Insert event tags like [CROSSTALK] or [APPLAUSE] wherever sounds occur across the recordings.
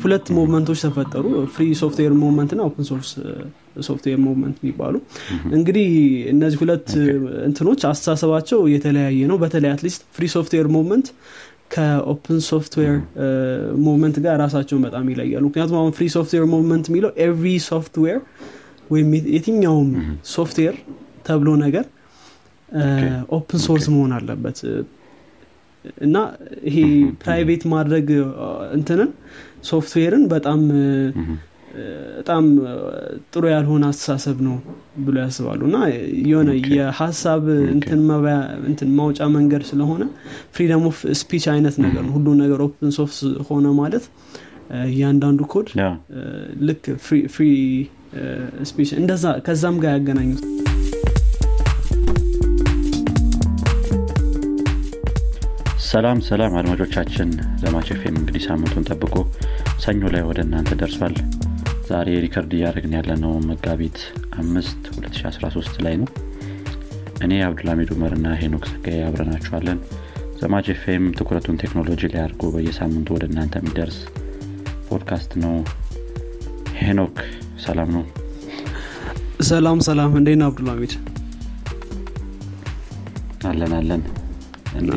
ሁለት movement ኦች ተፈጠሩ። free software movement ና open source software movement የሚባሉ። እንግዲህ እነዚህ ሁለት እንትኖች አስተሳሰባቸው የተለያየ ነው። በተለይ at least free software movement ከ open software movement ጋር ራሳቸውን በጣም ይለያሉ። ምክንያቱም አሁን free software movement የሚለው every software ወይም የትኛውም ሶፍትዌር ተብሎ ነገር open source መሆን አለበት እና ይሄ private ማድረግ እንትንን ሶፍትዌርን በጣም በጣም ጥሩ ያልሆነ አስተሳሰብ ነው ብሎ ያስባሉ። እና የሆነ የሀሳብ እንትን ማውጫ መንገድ ስለሆነ freedom of speech አይነት ነገር ነው። ሁሉ ነገር open source ሆነ ማለት እያንዳንዱ ኮድ ልክ free speech እንደዛ ከዛም ጋር ያገናኙት ሰላም ሰላም አድማጮቻችን። ዘማቸፌም እንግዲህ ሳምንቱን ጠብቆ ሰኞ ላይ ወደ እናንተ ደርሷል። ዛሬ record እያደረግን ያለነው መጋቢት አምስት 2013 ላይ ነው። እኔ አብዱልሚድ ኡመር እና ሄኖክ ጸጋዬ አብረናችኋለን። ዘማች ትኩረቱን ቴክኖሎጂ ላይ አድርጎ በየሳምንቱ ወደ እናንተ የሚደርስ ፖድካስት ነው። ሄኖክ ሰላም ነው? ሰላም ሰላም። እንዴት ነው አብዱልሚድ አለን አለን።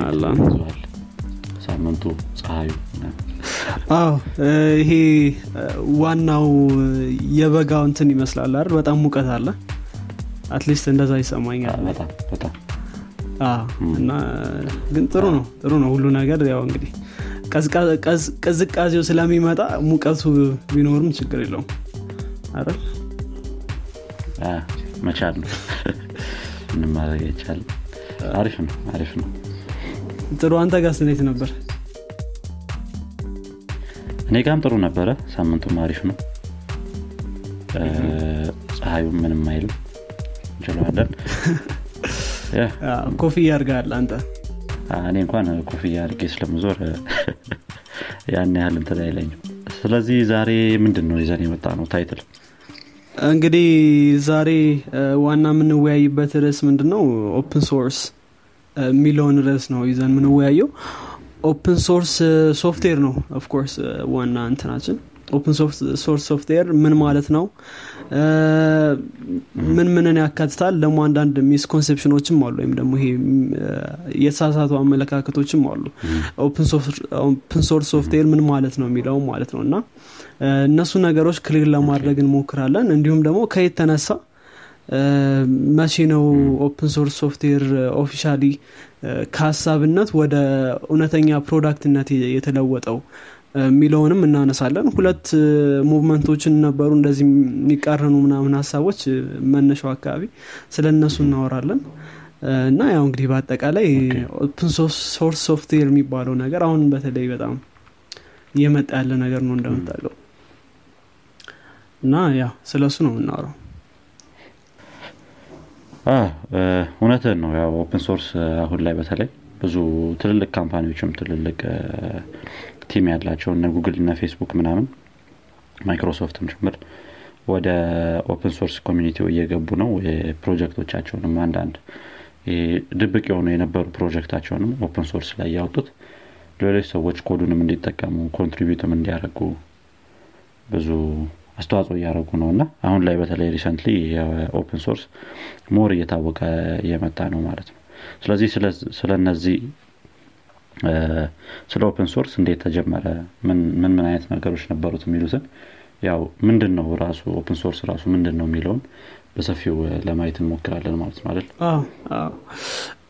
አለን ሳምንቱ ፀሐዩ አዎ ይሄ ዋናው የበጋው እንትን ይመስላል አይደል? በጣም ሙቀት አለ። at least እንደዛ ይሰማኛል። እና ግን ጥሩ ነው ጥሩ ነው ሁሉ ነገር። ያው እንግዲህ ቅዝቃዜው ስለሚመጣ ሙቀቱ ቢኖርም ችግር የለውም። አይደል? መቻል ነው። [LAUGHS] ምንም ማድረግ አይቻልም። አሪፍ ነው አሪፍ ነው ጥሩ አንተ ጋር ስኔት ነበር። እኔ ጋም ጥሩ ነበረ። ሳምንቱም አሪፍ ነው። ፀሐዩም ምንም አይልም። እንችለዋለን ኮፍያ አድርገሃል አንተ። እኔ እንኳን ኮፍያ አድርጌ ስለምዞር [LAUGHS] ያን ያህል እንትን አይለኝም። ስለዚህ ዛሬ ምንድን ነው ይዘን የመጣ ነው title? እንግዲህ ዛሬ ዋና የምንወያይበት ርዕስ ምንድን ነው open source የሚለውን ርዕስ ነው ይዘን የምንወያየው። open source software ነው of course ዋና እንትናችን። open source software ምን ማለት ነው? ምን ምንን ያካትታል? ደግሞ አንዳንድ misconception ኦችም አሉ ወይም ደግሞ ይሄ የተሳሳቱ አመለካከቶችም አሉ። open source software ምን ማለት ነው የሚለው ማለት ነው። እና እነሱ ነገሮች clear ለማድረግ እንሞክራለን። እንዲሁም ደግሞ ከየት ተነሳ መቼ ነው open source software officially ከሀሳብነት ወደ እውነተኛ product ነት የተለወጠው? የሚለውንም እናነሳለን። ሁለት movement ኦችን ነበሩ እንደዚህ የሚቃረኑ ምናምን ሀሳቦች መነሻው አካባቢ ስለ እነሱ እናወራለን እና ያው እንግዲህ በአጠቃላይ open source software የሚባለው ነገር አሁን በተለይ በጣም እየመጣ ያለ ነገር ነው እንደምታውቀው። እና ያው ስለ እሱ ነው የምናወራው እውነትን ነው። ያው open source አሁን ላይ በተለይ ብዙ ትልልቅ company ዎችም ትልልቅ team ያላቸው እነ ጉግል እና ፌስቡክ ምናምን ማይክሮሶፍትም ጭምር ወደ open source community ው እየገቡ ነው። ፕሮጀክቶቻቸውንም አንዳንድ ድብቅ የሆኑ የነበሩ ፕሮጀክታቸውንም open source ላይ ያወጡት ሌሎች ሰዎች ኮዱንም እንዲጠቀሙ contribute ም እንዲያደርጉ ብዙ አስተዋጽኦ እያደረጉ ነው እና አሁን ላይ በተለይ recently የ open source more እየታወቀ እየመጣ ነው ማለት ነው። ስለዚህ ስለ እነዚህ ስለ open source እንዴት ተጀመረ? ምን ምን አይነት ነገሮች ነበሩት የሚሉትን? ያው ምንድን ነው ራሱ open source ራሱ ምንድን ነው የሚለውን በሰፊው ለማየት እንሞክራለን ማለት ነው አይደል?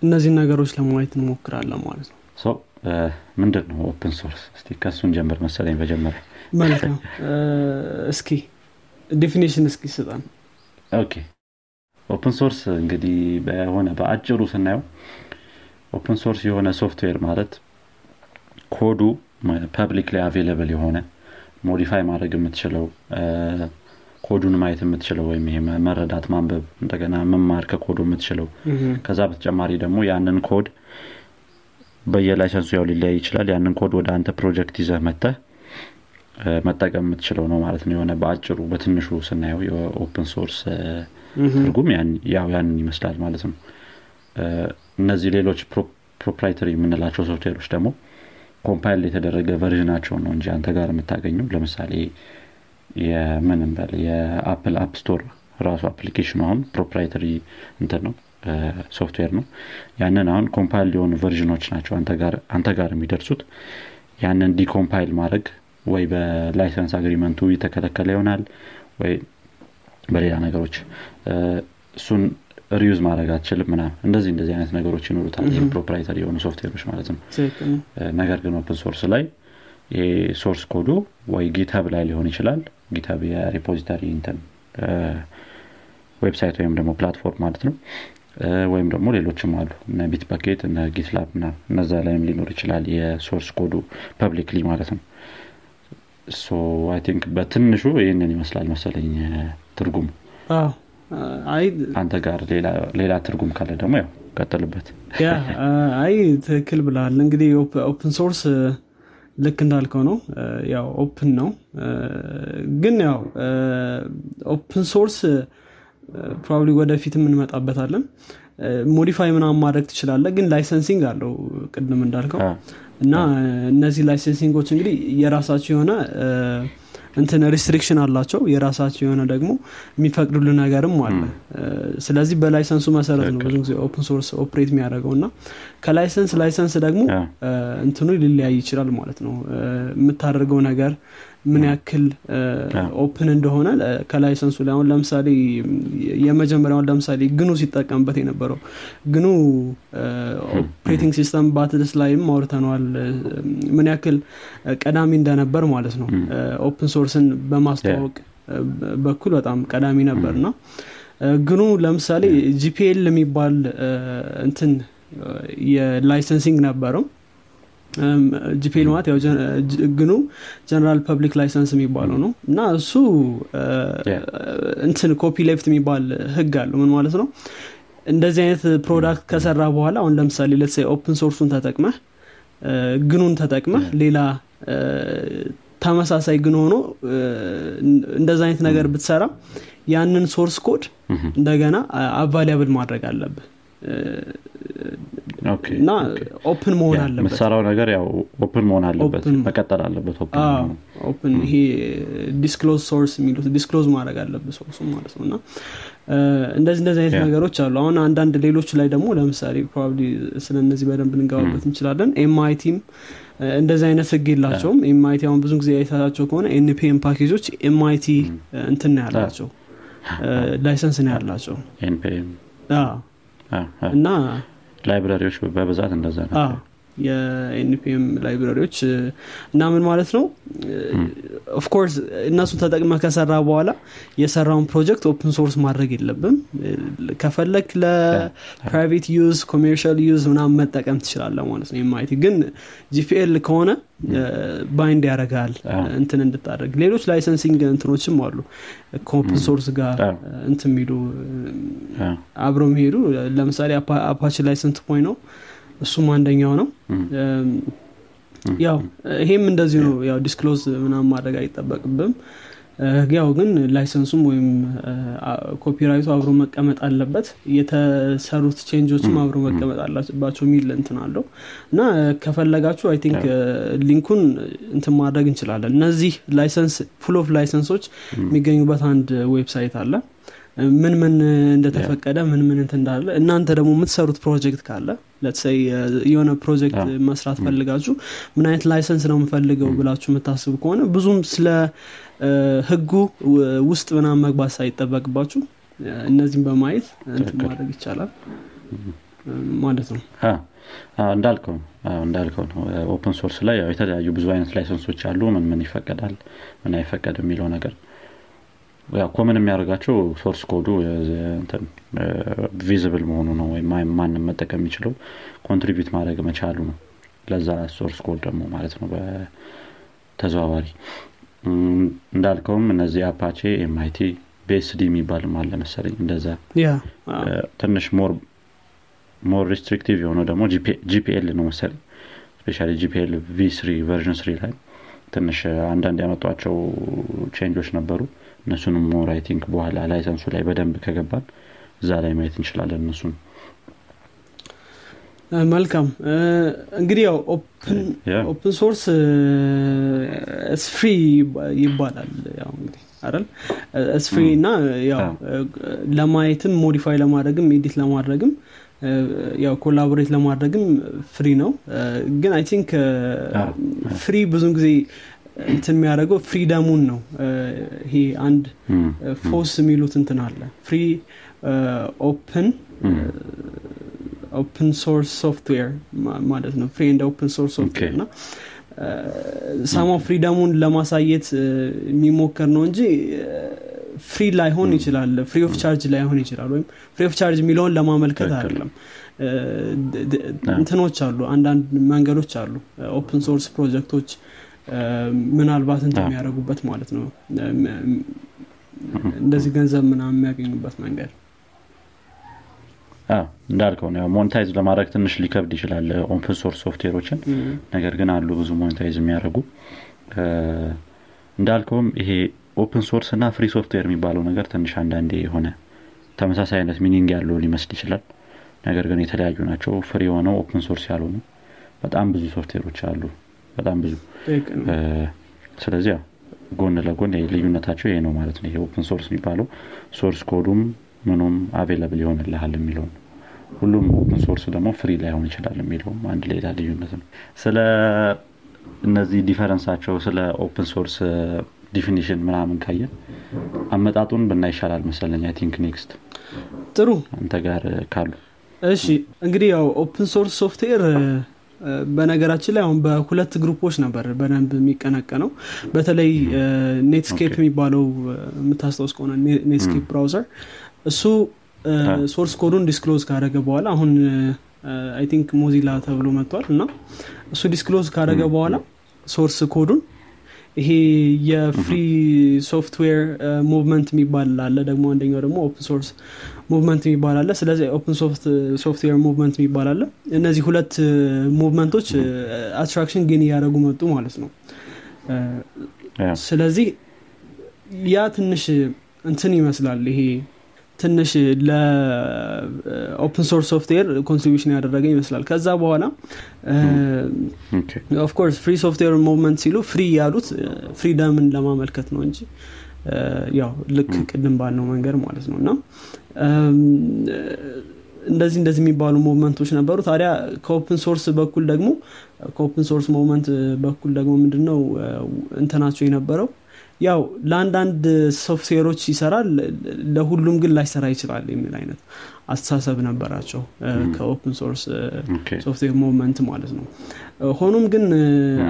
እነዚህን ነገሮች ለማየት እንሞክራለን ማለት ነው። ምንድን ነው open source እስቲ ከሱን ጀምር መሰለኝ በጀመረ መልካም እስኪ definition እስኪ ስጠን. Okay። Open source እንግዲህ በሆነ በአጭሩ ስናየው Open source የሆነ ሶፍትዌር ማለት ኮዱ public ላይ available የሆነ modify ማድረግ የምትችለው ኮዱን ማየት የምትችለው ወይም ይሄ መረዳት ማንበብ እንደገና መማር ከኮዱ የምትችለው ከዛ በተጨማሪ ደግሞ ያንን ኮድ በየ license ኡ ያው ሊለያይ ይችላል። ያንን ኮድ ወደ አንተ ፕሮጀክት ይዘህ መተህ መጠቀም የምትችለው ነው ማለት ነው። የሆነ በአጭሩ በትንሹ ስናየው የ open source ትርጉም ያው ያንን ይመስላል ማለት ነው። እነዚህ ሌሎች proprietary የምንላቸው ሶፍትዌሮች ደግሞ compile የተደረገ version ኣቸውን ነው እንጂ አንተ ጋር የምታገኘው። ለምሳሌ የምንም በል የ Apple App Store ራሱ application ኡ አሁን proprietary እንትን ነው ሶፍትዌር ነው። ያንን አሁን compile የሆኑ version ኦች ናቸው አንተ ጋር የሚደርሱት። ያንን decompile ማድረግ ወይ በ license agreement ኡ የተከለከለ ይሆናል ወይ በሌላ ነገሮች። እሱን reuse ማድረግ አትችልም ምናምን እንደዚህ እንደዚህ አይነት ነገሮች ይኖሩታል። proprietary የሆኑ ሶፍትዌሮች ማለት ነው። ነገር ግን open source ላይ source code ኡ ወይ GitHub ላይ ሊሆን ይችላል። GitHub የ repository እንትን website ወይም ደግሞ platform ማለት ነው። ወይም ደግሞ ሌሎችም አሉ። እነ Bitbucket እነ GitLab እነዛ ላይም ሊኖር ይችላል የ source code ኡ publicly ማለት ነው I think በትንሹ ይህንን ይመስላል መሰለኝ ትርጉሙ። አንተ ጋር ሌላ ትርጉም ካለ ደግሞ ያው ቀጥልበት። አይ ትክክል ብለሃል። እንግዲህ open source ልክ እንዳልከው ነው። ያው open ነው። ግን ያው open source probably ወደፊት እንመጣበታለን modify ምናምን ማድረግ ትችላለህ ግን licensing አለው ቅድም እንዳልከው። እና እነዚህ licensing ኦች እንግዲህ የራሳቸው የሆነ እንትን restriction አላቸው። የራሳቸው የሆነ ደግሞ የሚፈቅዱልህ ነገርም አለ። ስለዚህ በ license ኡ መሰረት ነው ብዙ ጊዜ open source operate የሚያደርገው እና ከ license license ደግሞ እንትኑ ሊለያይ ይችላል ማለት ነው። የምታደርገው ነገር ምን ያክል open እንደሆነ ከ license ኡ ላይ አሁን ለምሳሌ የመጀመሪያውን ለምሳሌ GNU ሲጠቀምበት የነበረው GNU operating system ባትልስ ላይም አውርተነዋል። ምን ያክል ቀዳሚ እንደነበር ማለት ነው። open source ን በማስተዋወቅ በኩል በጣም ቀዳሚ ነበር እና GNU ለምሳሌ GPL የሚባል እንትን የ licensing ነበረው GPL ማለት ያው GNU General Public License የሚባለው ነው። እና እሱ እንትን copyleft የሚባል ህግ አለው። ምን ማለት ነው? እንደዚህ አይነት product ከሰራህ በኋላ አሁን ለምሳሌ let's say open source ኡን ተጠቅመህ GNU ን ተጠቅመህ ሌላ ተመሳሳይ ግን ሆኖ እንደዛ አይነት ነገር ብትሰራ ያንን source code እንደገና available ማድረግ አለብህ እና open መሆን አለበት. የምትሰራው ነገር ያው open መሆን አለበት መቀጠል አለበት open ይሄ disclose source የሚሉት disclose ማድረግ አለበት source ኡ ማለት ነው። እና እንደዚህ እንደዚህ አይነት ነገሮች አሉ። አሁን አንዳንድ ሌሎች ላይ ደግሞ ለምሳሌ probably ስለ እነዚህ በደንብ ልንገባበት እንችላለን። MIT ም እንደዚህ አይነት ህግ የላቸውም። MIT አሁን ብዙ ጊዜ አይታቸው ከሆነ npm package ኦች MIT እንትን ያላቸው license ነው ያላቸው። እና library ዎች በብዛት እንደዛ ነው የ npm library ዎች እና ምን ማለት ነው? of course እነሱን ተጠቅመህ ከሰራህ በኋላ የሰራኸውን ፕሮጀክት open source ማድረግ የለብህም ከፈለክ ለ private use commercial use ምናምን መጠቀም ትችላለህ ማለት ነው። የ MIT ግን GPL ከሆነ bind ያደርግሃል እንትን እንድታደርግ። ሌሎች licensing እንትኖችም አሉ። ከ open source ጋር እንትን የሚሉ አብረው የሚሄዱ ለምሳሌ Apache license ፖይ ነው እሱም አንደኛው ነው። ያው ይሄም እንደዚሁ ነው። ያው disclose ምናምን ማድረግ አይጠበቅብህም። ያው ግን license ኡም ወይም copyright ኡ አብሮ መቀመጥ አለበት። የተሰሩት change ኦችም አብሮ መቀመጥ አለባቸው የሚል እንትን አለው። እና ከፈለጋችሁ I think link ኡን እንትን ማድረግ እንችላለን። እነዚህ license full of license ኦች የሚገኙበት አንድ website አለ ምን ምን እንደተፈቀደ ምን ምን እንት እንዳለ እናንተ ደግሞ የምትሰሩት ፕሮጀክት ካለ let's say የሆነ ፕሮጀክት መስራት ፈልጋችሁ ምን አይነት license ነው የምፈልገው ብላችሁ የምታስቡ ከሆነ ብዙም ስለ ህጉ ውስጥ ምናምን መግባት ሳይጠበቅባችሁ እነዚህም በማየት እንትን ማድረግ ይቻላል ማለት ነው። እንዳልከው እንዳልከው ነው። open source ላይ የተለያዩ ብዙ አይነት license ኦች አሉ። ምን ምን ይፈቀዳል ምን አይፈቀድ የሚለው ነገር common የሚያደርጋቸው source ኮዱ visible መሆኑ ነው ወይም ማንም መጠቀም የሚችለው contribute ማድረግ መቻሉ ነው። ለዛ source code ደግሞ ማለት ነው በተዘዋዋሪ እንዳልከውም እነዚህ Apache MIT BSD የሚባልም አለ መሰለኝ እንደዛ። ትንሽ more more restrictive የሆነው ደግሞ GPL ነው መሰለኝ። especially GPL v three version three ላይ ትንሽ አንዳንድ ያመጧቸው change ኦች ነበሩ እነሱንም more I think በኋላ license ኡ ላይ በደንብ ከገባን እዛ ላይ ማየት እንችላለን እነሱን። መልካም። እንግዲህ ያው open source free ይባላል ያው እንግዲህ አይደል? free እና ያው ለማየትም modify ለማድረግም edit ለማድረግም ያው collaborate ለማድረግም free ነው። ግን I think free ብዙን ጊዜ እንትን የሚያደርገው freedom ኡን ነው። ይሄ አንድ FOSS የሚሉት እንትን አለ። free open open source software ማለት ነው። free and open source software እና ሳማው freedom ኡን ለማሳየት የሚሞከር ነው እንጂ free ላይሆን ይችላል። free of charge ላይሆን ይችላል ወይም free of charge የሚለውን ለማመልከት አይደለም። እንትኖች አሉ። አንዳንድ መንገዶች አሉ። open source ፕሮጀክቶች ምናልባት እንትን የሚያደርጉበት ማለት ነው። እንደዚህ ገንዘብ ምናምን የሚያገኙበት መንገድ። እንዳልከው ነው። monetize ለማድረግ ትንሽ ሊከብድ ይችላል open source ሶፍትዌሮችን። ነገር ግን አሉ ብዙ monetize የሚያደርጉ። እንዳልከውም ይሄ open source እና free software የሚባለው ነገር ትንሽ አንዳንዴ የሆነ ተመሳሳይ አይነት meaning ያለው ሊመስል ይችላል። ነገር ግን የተለያዩ ናቸው። free የሆነው open source ያልሆኑ በጣም ብዙ ሶፍትዌሮች አሉ በጣም ብዙ። ስለዚህ ያው ጎን ለጎን ልዩነታቸው ይሄ ነው ማለት ነው። ይሄ open source የሚባለው source ኮዱም ምኑም available ይሆንልሃል የሚለው ሁሉም open source ደግሞ free ላይሆን ይችላል የሚለውም አንድ ሌላ ልዩነት ነው። ስለ እነዚህ difference ኣቸው ስለ open source definition ምናምን ከየ አመጣጡን ብናይ ይሻላል መሰለኝ I think next ጥሩ። አንተ ጋር ካሉ። እሺ እንግዲህ ያው open source software በነገራችን ላይ አሁን በሁለት group ኦች ነበር በደንብ የሚቀነቀነው። በተለይ Netscape የሚባለው የምታስታውስ ከሆነ Netscape browser እሱ source ኮዱን disclose ካደረገ በኋላ አሁን I think Mozilla ተብሎ መጥቷል እና እሱ disclose ካደረገ በኋላ source ኮዱን ይሄ የ free software movement የሚባል አለ። ደግሞ አንደኛው ደግሞ open source movement የሚባል አለ። ስለዚህ open software movement የሚባል አለ። እነዚህ ሁለት movement ኦች attraction gain እያደረጉ መጡ ማለት ነው። ስለዚህ ያ ትንሽ እንትን ይመስላል ይሄ ትንሽ ለ open source software contribution ያደረገ ይመስላል። ከዛ በኋላ of course free software movement ሲሉ free ያሉት freedom ን ለማመልከት ነው እንጂ ያው ልክ ቅድም ባልነው መንገድ ማለት ነው። እና እንደዚህ እንደዚህ የሚባሉ movement ኦች ነበሩ። ታዲያ ከ open source በኩል ደግሞ ከ open source movement በኩል ደግሞ ምንድነው እንትናቸው የነበረው ያው ለአንዳንድ ሶፍትዌሮች ይሰራል ለሁሉም ግን ላይሰራ ይችላል የሚል አይነት አስተሳሰብ ነበራቸው ከ open source software movement ማለት ነው። ሆኖም ግን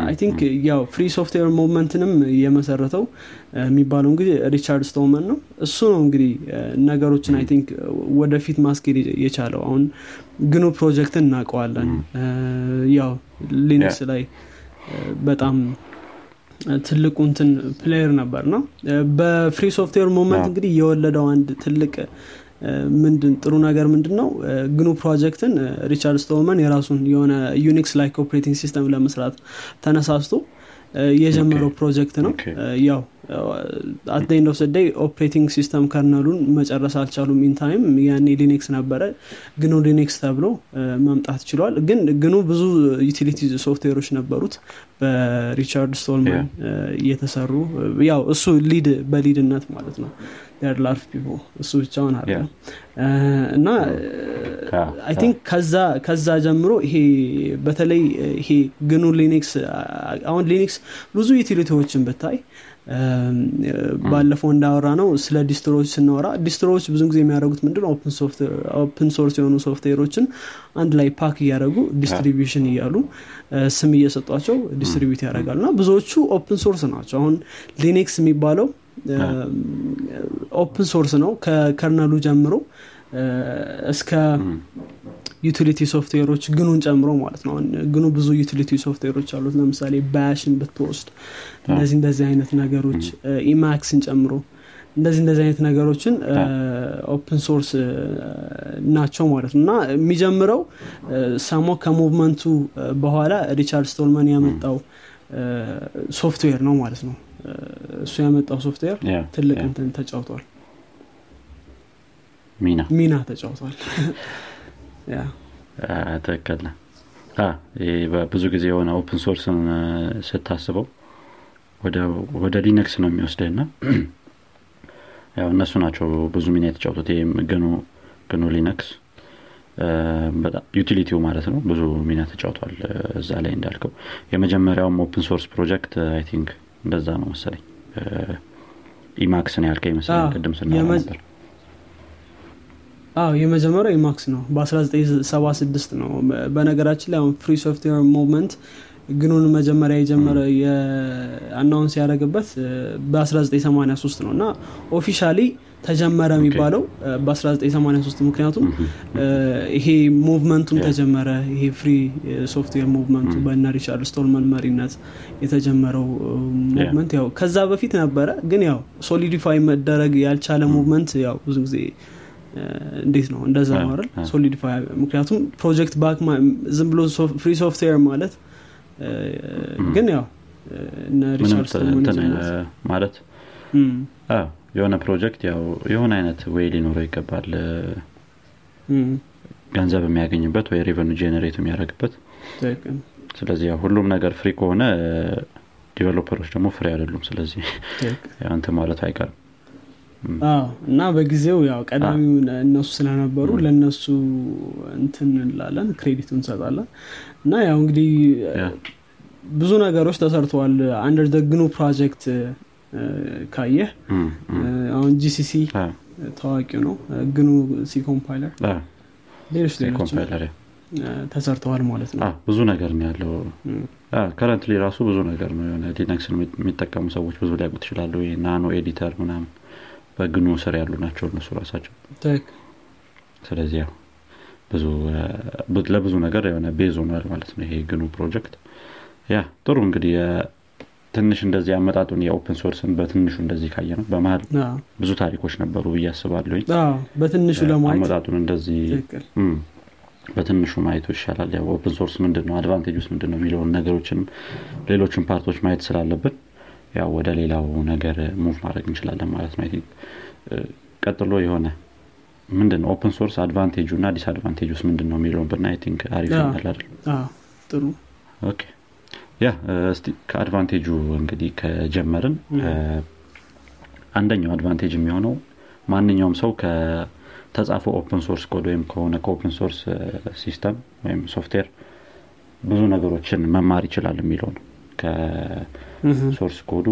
I think ያው free software movement ንም የመሰረተው የሚባለው እንግዲህ ሪቻርድ ስቶልማን ነው። እሱ ነው እንግዲህ ነገሮችን I think ወደፊት ማስኬድ የቻለው። አሁን GNU ፕሮጀክትን እናውቀዋለን። ያው Linux ላይ በጣም ትልቁ እንትን player ነበር ነው በ free software movement እንግዲህ የወለደው አንድ ትልቅ ምንድን ጥሩ ነገር ምንድን ነው GNU ፕሮጀክትን ሪቻርድ ስቶልማን የራሱን የሆነ Unix like operating system ለመስራት ተነሳስቶ የጀመረው ፕሮጀክት ነው። ያው at end of day operating system kernel ኡን መጨረስ አልቻሉም in time ያኔ Linux ነበረ። ግኑ ሊኔክስ ተብሎ መምጣት ችሏል። ግን ግኑ ብዙ ዩቲሊቲ ሶፍትዌሮች ነበሩት። በሪቻርድ ስቶልማን እየተሰሩ ያው እሱ ሊድ በሊድነት ማለት ነው። ር ላርፍ ፒፖ እሱ ብቻውን አለ እና አይ ቲንክ ከዛ ጀምሮ ይሄ በተለይ ይሄ ግኑ ሊኒክስ አሁን ሊኒክስ ብዙ ዩቲሊቲዎችን ብታይ ባለፈው እንዳወራ ነው ስለ ዲስትሮዎች ስናወራ ዲስትሮዎች ብዙ ጊዜ የሚያደርጉት ምንድን open source የሆኑ ሶፍትዌሮችን አንድ ላይ pack እያደረጉ distribution እያሉ ስም እየሰጧቸው distribute ያደርጋሉ። እና ብዙዎቹ open source ናቸው። አሁን Linux የሚባለው open source ነው። ከ kernel ኡ ጀምሮ እስከ utility ሶፍትዌሮች GNU ን ጨምሮ ማለት ነው። GNU ብዙ utility ሶፍትዌሮች አሉት። ለምሳሌ Bash ን ብትወስድ እንደዚህ እንደዚህ አይነት ነገሮች Emacs ን ጨምሮ እንደዚህ እንደዚህ አይነት ነገሮችን open source ናቸው ማለት ነው። እና የሚጀምረው ሰሞ ከ movement ኡ በኋላ ሪቻርድ ስቶልመን ያመጣው ሶፍትዌር ነው ማለት ነው እሱ ያመጣው ሶፍትዌር ትልቅ እንትን ተጫውቷል። ሚና ሚና ተጫውቷል። [LAUGHS] ትክክል ብዙ ጊዜ የሆነ open source ን ስታስበው ወደ Linux ነው የሚወስድህ እና [CLEARS THROAT] ያው እነሱ ናቸው ብዙ ሚና የተጫወቱት። ይህም GNU GNU Linux utility ው ማለት ነው ብዙ ሚና ተጫውቷል። እዛ ላይ እንዳልከው የመጀመሪያውም open source project I think እንደዛ ነው መሰለኝ። Emacs ነው ያልከ ይመስለኝ ቅድም ስናወራ ነበር። አዎ የመጀመሪያው Emacs ነው። በ1976 ነው። በነገራችን ላይ አሁን free software movement GNU ን መጀመሪያ የጀመረ የ announce ያደረገበት በ1983 ነው እና officially ተጀመረ የሚባለው በ1983 ምክንያቱም ይሄ movement ኡም ተጀመረ። ይሄ free software movement ኡ በነ ሪቻርድ ስቶልመን መሪነት የተጀመረው movement ያው ከዛ በፊት ነበረ። ግን ያው solidify መደረግ ያልቻለ movement ያው ብዙ ጊዜ እንዴት ነው? እንደዛ ማረል solidify ምክንያቱም project back ዝም ብሎ free software ማለት ግን ያው ማለት? የሆነ ፕሮጀክት ያው የሆነ አይነት ወይ ሊኖረው ይገባል። ገንዘብ የሚያገኝበት ወይ revenue generate የሚያደርግበት። ስለዚህ ሁሉም ነገር free ከሆነ developer ኦች ደግሞ free አይደሉም። ስለዚህ አንተ ማለት አይቀርም እና በጊዜው ያው ቀዳሚው እነሱ ስለነበሩ ለእነሱ እንትን እንላለን credit ኡ እንሰጣለን። እና ያው እንግዲህ ብዙ ነገሮች ተሰርተዋል። under the GNU project ካየህ አሁን GCC ታዋቂው ነው። GNU C compiler ሌሎች ሌሎች ተሰርተዋል ማለት ነው። ብዙ ነገር ነው ያለው። currently ራሱ ብዙ ነገር ነው የሆነ Linux ን የሚጠቀሙ ሰዎች ብዙ ሊያውቁት ይችላሉ። nano editor ምናምን በ GNU ስር ያሉ ናቸው እነሱ ራሳቸው። ስለዚህ ያው ብዙ ለብዙ ነገር የሆነ base ሆኗል ማለት ነው ይሄ GNU project። yeah ጥሩ እንግዲህ ትንሽ እንደዚህ አመጣጡን የ open source ን በትንሹ እንደዚህ ካየ ነው በመሀል ብዙ ታሪኮች ነበሩ ብዬ አስባለሁኝ። በትንሹ ለማየት አመጣጡን እንደዚህ በትንሹ ማየቱ ይሻላል። ያው open source ምንድን ነው advantage ኡስ ምንድን ነው የሚለውን ነገሮችንም ሌሎችን part ኦች ማየት ስላለብን ያው ወደ ሌላው ነገር move ማድረግ እንችላለን ማለት ነው። ቀጥሎ የሆነ ምንድን ነው open source advantage ኡ እና disadvantage ኡስ ምንድን ነው የሚለውን ብና think አሪፍ ጥሩ። yeah እስቲ ከ advantage ኡ እንግዲህ ከጀመርን አንደኛው advantage የሚሆነው ማንኛውም ሰው ከተጻፈው open source code ወይም ከሆነ ከ open source system ወይም ሶፍትዌር ብዙ ነገሮችን መማር ይችላል የሚለው ነው ከ source code ኡ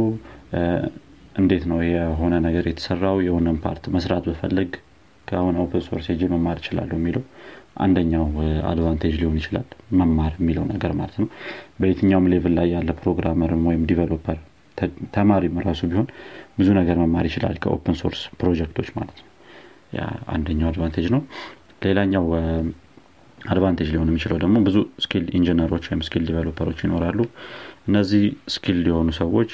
እንዴት ነው የሆነ ነገር የተሰራው? የሆነን part መስራት ብፈልግ ከሆነ open source ሄጄ መማር እችላለሁ የሚለው አንደኛው advantage ሊሆን ይችላል መማር የሚለው ነገር ማለት ነው። በየትኛውም level ላይ ያለ programmer ም ወይም developer ተማሪም ራሱ ቢሆን ብዙ ነገር መማር ይችላል ከ open source project ኦች ማለት ነው። አንደኛው advantage ነው። ሌላኛው advantage ሊሆን የሚችለው ደግሞ ብዙ skilled engineer ኦች ወይም skilled developer ኦች ይኖራሉ። እነዚህ skilled የሆኑ ሰዎች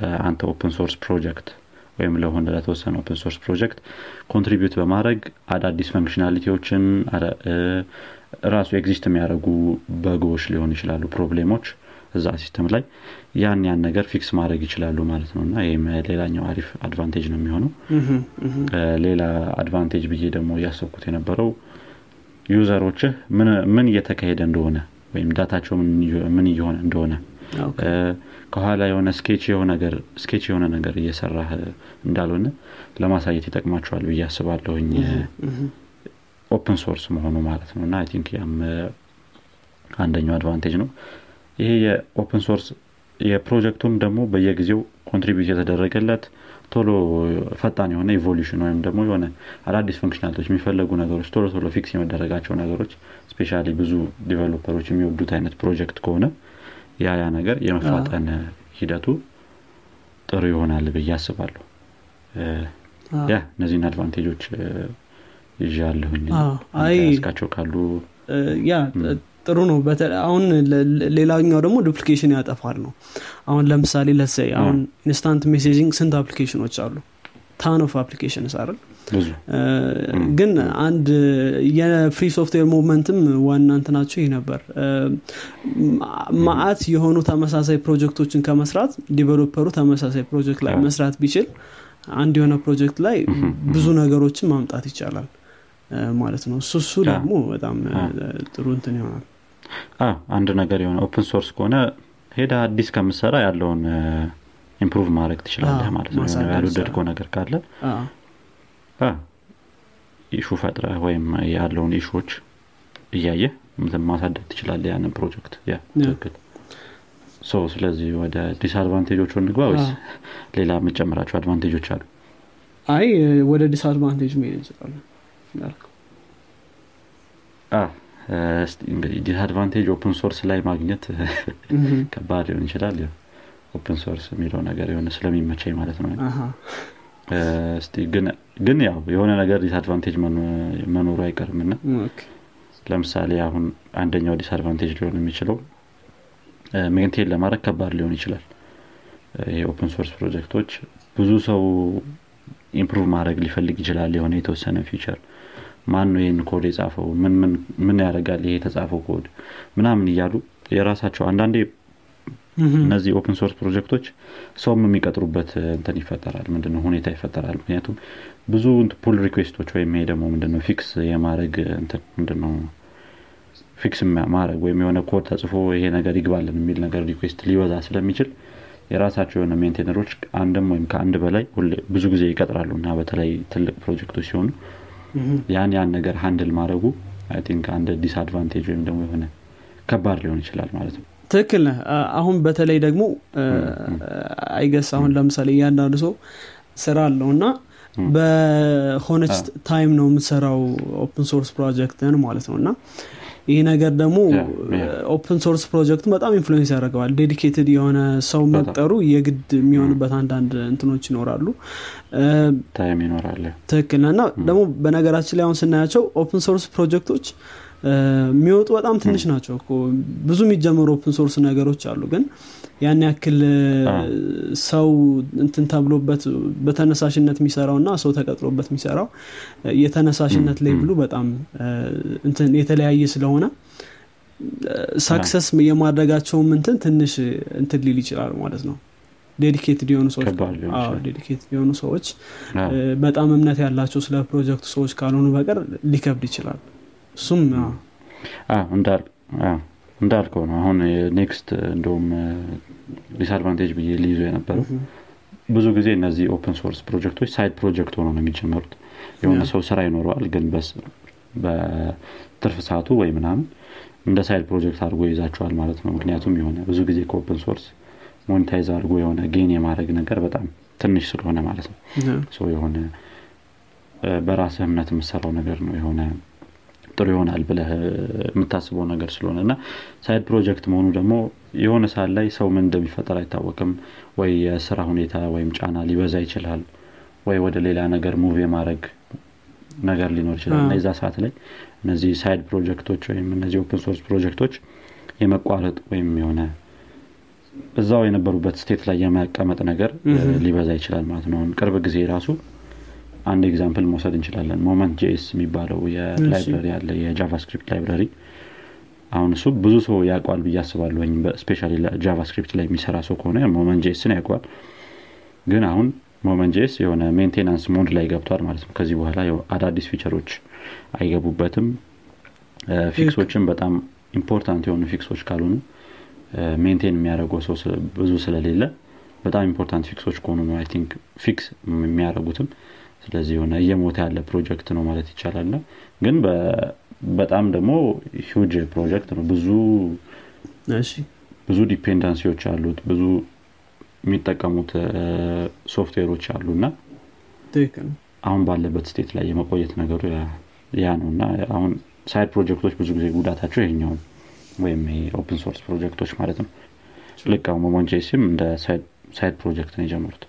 ለአንተ open source project ወይም ለሆነ ለተወሰነ open source project contribute በማድረግ አዳዲስ functionality ዎችን ራሱ exist የሚያደርጉ bug ኦች ሊሆኑ ይችላሉ problem ኦች እዛ system ላይ ያን ያን ነገር fix ማድረግ ይችላሉ ማለት ነው። እና ይህም ሌላኛው አሪፍ advantage ነው የሚሆነው። ሌላ advantage ብዬ ደግሞ እያሰብኩት የነበረው user ኦችህ ምን እየተካሄደ እንደሆነ ወይም data ቸው ምን እየሆነ እንደሆነ? ከኋላ የሆነ sketchy የሆነ ነገር እየሰራህ እንዳልሆነ ለማሳየት ይጠቅማቸዋል ብዬ አስባለሁኝ። open source መሆኑ ማለት ነው። I think ያም አንደኛው advantage ነው። ይሄ የ open source የ project ኡም ደግሞ በየጊዜው contribute የተደረገለት ቶሎ ፈጣን የሆነ evolution ወይም ደግሞ የሆነ አዳዲስ functionality ኦች የሚፈለጉ ነገሮች ቶሎ ቶሎ fix የመደረጋቸው ነገሮች especially ብዙ developer ኦች የሚወዱት አይነት ፕሮጀክት ከሆነ ያ ያ ነገር የመፋጠን ሂደቱ ጥሩ ይሆናል ብዬ አስባለሁ። Yeah እነዚህን advantage ኦች ይዣለሁኝ ያስካቸው ካሉ yeah ጥሩ ነው። አሁን ሌላኛው ደግሞ duplication ያጠፋል ነው። አሁን ለምሳሌ let's say አሁን instant messaging ስንት application ኦች አሉ? ton of application አይደል? ግን አንድ የ free software movement ም ዋና እንትናቸው ይህ ነበር። መዓት የሆኑ ተመሳሳይ ፕሮጀክቶችን ከመስራት developer ኡ ተመሳሳይ ፕሮጀክት ላይ መስራት ቢችል አንድ የሆነ ፕሮጀክት ላይ ብዙ ነገሮችን ማምጣት ይቻላል። ማለት ነው። እሱ እሱ ደግሞ በጣም ጥሩ እንትን ይሆናል አንድ ነገር የሆነ open source ከሆነ ሄደህ አዲስ ከምትሰራ ያለውን improve ማድረግ ትችላለህ ማለት ነው። ያልወደድከው ነገር ካለ issue ፈጥረህ ወይም ያለውን issue ዎች እያየህ ማሳደግ ትችላለህ ያንን ፕሮጀክት። ትክክል። ስለዚህ ወደ disadvantage ኦቹ እንግባ ወይስ ሌላ የምጨምራቸው advantage ኦች አሉ? አይ ወደ disadvantage መሄድ እንችላለን disadvantage open source ላይ ማግኘት [LAUGHS] ከባድ ሊሆን ይችላል። open source የሚለው ነገር የሆነ ስለሚመቸኝ ማለት ነው። ግን ያው የሆነ ነገር disadvantage መኖሩ አይቀርም ና ለምሳሌ አሁን አንደኛው disadvantage ሊሆን የሚችለው maintain ለማድረግ ከባድ ሊሆን ይችላል። የ open source ፕሮጀክቶች ብዙ ሰው improve ማድረግ ሊፈልግ ይችላል። የሆነ የተወሰነ feature ማን ነው ይህን ኮድ የጻፈው? ምን ያደርጋል ይሄ የተጻፈው ኮድ? ምናምን እያሉ የራሳቸው አንዳንዴ እነዚህ open source ፕሮጀክቶች ሰውም የሚቀጥሩበት እንትን ይፈጠራል። ምንድነው? ሁኔታ ይፈጠራል። ምክንያቱም ብዙ pull request ኦች ወይም ይሄ ደግሞ ምንድነው? fix የማድረግ ምንድነው? fix ማድረግ ወይም የሆነ ኮድ ተጽፎ ይሄ ነገር ይግባልን የሚል ነገር request ሊበዛ ስለሚችል የራሳቸው የሆነ maintainer ኦች አንድም ወይም ከአንድ በላይ ብዙ ጊዜ ይቀጥራሉ እና በተለይ ትልቅ ፕሮጀክቶች ሲሆኑ ያን ያን ነገር handle ማድረጉ think አንድ disadvantage ወይም ደግሞ የሆነ ከባድ ሊሆን ይችላል ማለት ነው። ትክክል ነህ። አሁን በተለይ ደግሞ I guess አሁን ለምሳሌ እያንዳንዱ ሰው ስራ አለው እና በሆነች time ነው የምትሰራው open source ፕሮጀክትን ማለት ነው እና ይህ ነገር ደግሞ open source ፕሮጀክቱ በጣም influence ያደርገዋል። dedicated የሆነ ሰው መቅጠሩ የግድ የሚሆንበት አንዳንድ እንትኖች ይኖራሉ። time ይኖራል። ትክክል እና ደግሞ በነገራችን ላይ አሁን ስናያቸው open source ፕሮጀክቶች የሚወጡ በጣም ትንሽ ናቸው ብዙ የሚጀመሩ open source ነገሮች አሉ ግን ያን ያክል ሰው እንትን ተብሎበት በተነሳሽነት የሚሰራው እና ሰው ተቀጥሮበት የሚሰራው የተነሳሽነት level ኡ በጣም እንትን የተለያየ ስለሆነ success የማድረጋቸውም እንትን ትንሽ እንትን ሊል ይችላል ማለት ነው። dedicated የሆኑ ሰዎች dedicated የሆኑ ሰዎች በጣም እምነት ያላቸው ስለ ፕሮጀክቱ ሰዎች ካልሆኑ በቀር ሊከብድ ይችላል። እሱም እንዳልከው ነው። አሁን next እንደውም disadvantage ብዬ ልይዘው የነበረው ብዙ ጊዜ እነዚህ open source ፕሮጀክቶች side ፕሮጀክት ሆኖ ነው የሚጀመሩት። የሆነ ሰው ስራ ይኖረዋል ግን በትርፍ ሰዓቱ ወይ ምናምን እንደ side ፕሮጀክት አድርጎ ይዛቸዋል ማለት ነው። ምክንያቱም የሆነ ብዙ ጊዜ ከ open source monetize አድርጎ የሆነ gain የማድረግ ነገር በጣም ትንሽ ስለሆነ ማለት ነው። የሆነ በራስህ እምነት የምትሰራው ነገር ነው የሆነ ጥሩ ይሆናል ብለህ የምታስበው ነገር ስለሆነ እና side ፕሮጀክት መሆኑ ደግሞ የሆነ ሰዓት ላይ ሰው ምን እንደሚፈጠር አይታወቅም። ወይ የስራ ሁኔታ ወይም ጫና ሊበዛ ይችላል። ወይ ወደ ሌላ ነገር move የማድረግ ነገር ሊኖር ይችላል። እና የዛ ሰዓት ላይ እነዚህ side ፕሮጀክቶች ወይም እነዚህ open source ፕሮጀክቶች የመቋረጥ ወይም የሆነ እዛው የነበሩበት state ላይ የመቀመጥ ነገር ሊበዛ ይችላል ማለት ነው። ቅርብ ጊዜ ራሱ አንድ example መውሰድ እንችላለን። Moment JS የሚባለው የ library አለ የ JavaScript library አሁን እሱ ብዙ ሰው ያውቀዋል ብዬ አስባለሁ። especially JavaScript ላይ የሚሰራ ሰው ከሆነ Moment JS ን ያውቀዋል ግን አሁን Moment JS የሆነ maintenance mode ላይ ገብቷል ማለት ነው። ከዚህ በኋላ አዳዲስ feature ኦች አይገቡበትም። fix ኦችን በጣም important የሆኑ fix ኦች ካልሆኑ maintain የሚያደርገው ሰው ብዙ ስለሌለ በጣም important fix ኦች ከሆኑ ነው think fix የሚያደርጉትም ስለዚህ የሆነ እየሞተ ያለ ፕሮጀክት ነው ማለት ይቻላል። ግን በጣም ደግሞ ሂውጅ ፕሮጀክት ነው። ብዙ ብዙ dependency ዎች አሉት። ብዙ የሚጠቀሙት ሶፍትዌሮች አሉ። እና አሁን ባለበት state ላይ የመቆየት ነገሩ ያ ነው። እና አሁን side ፕሮጀክቶች ብዙ ጊዜ ጉዳታቸው ይሄኛው ወይም open source ፕሮጀክቶች ማለት ነው። ልክ አሁን Moment JS ም እንደ side ፕሮጀክት ነው የጀመሩት።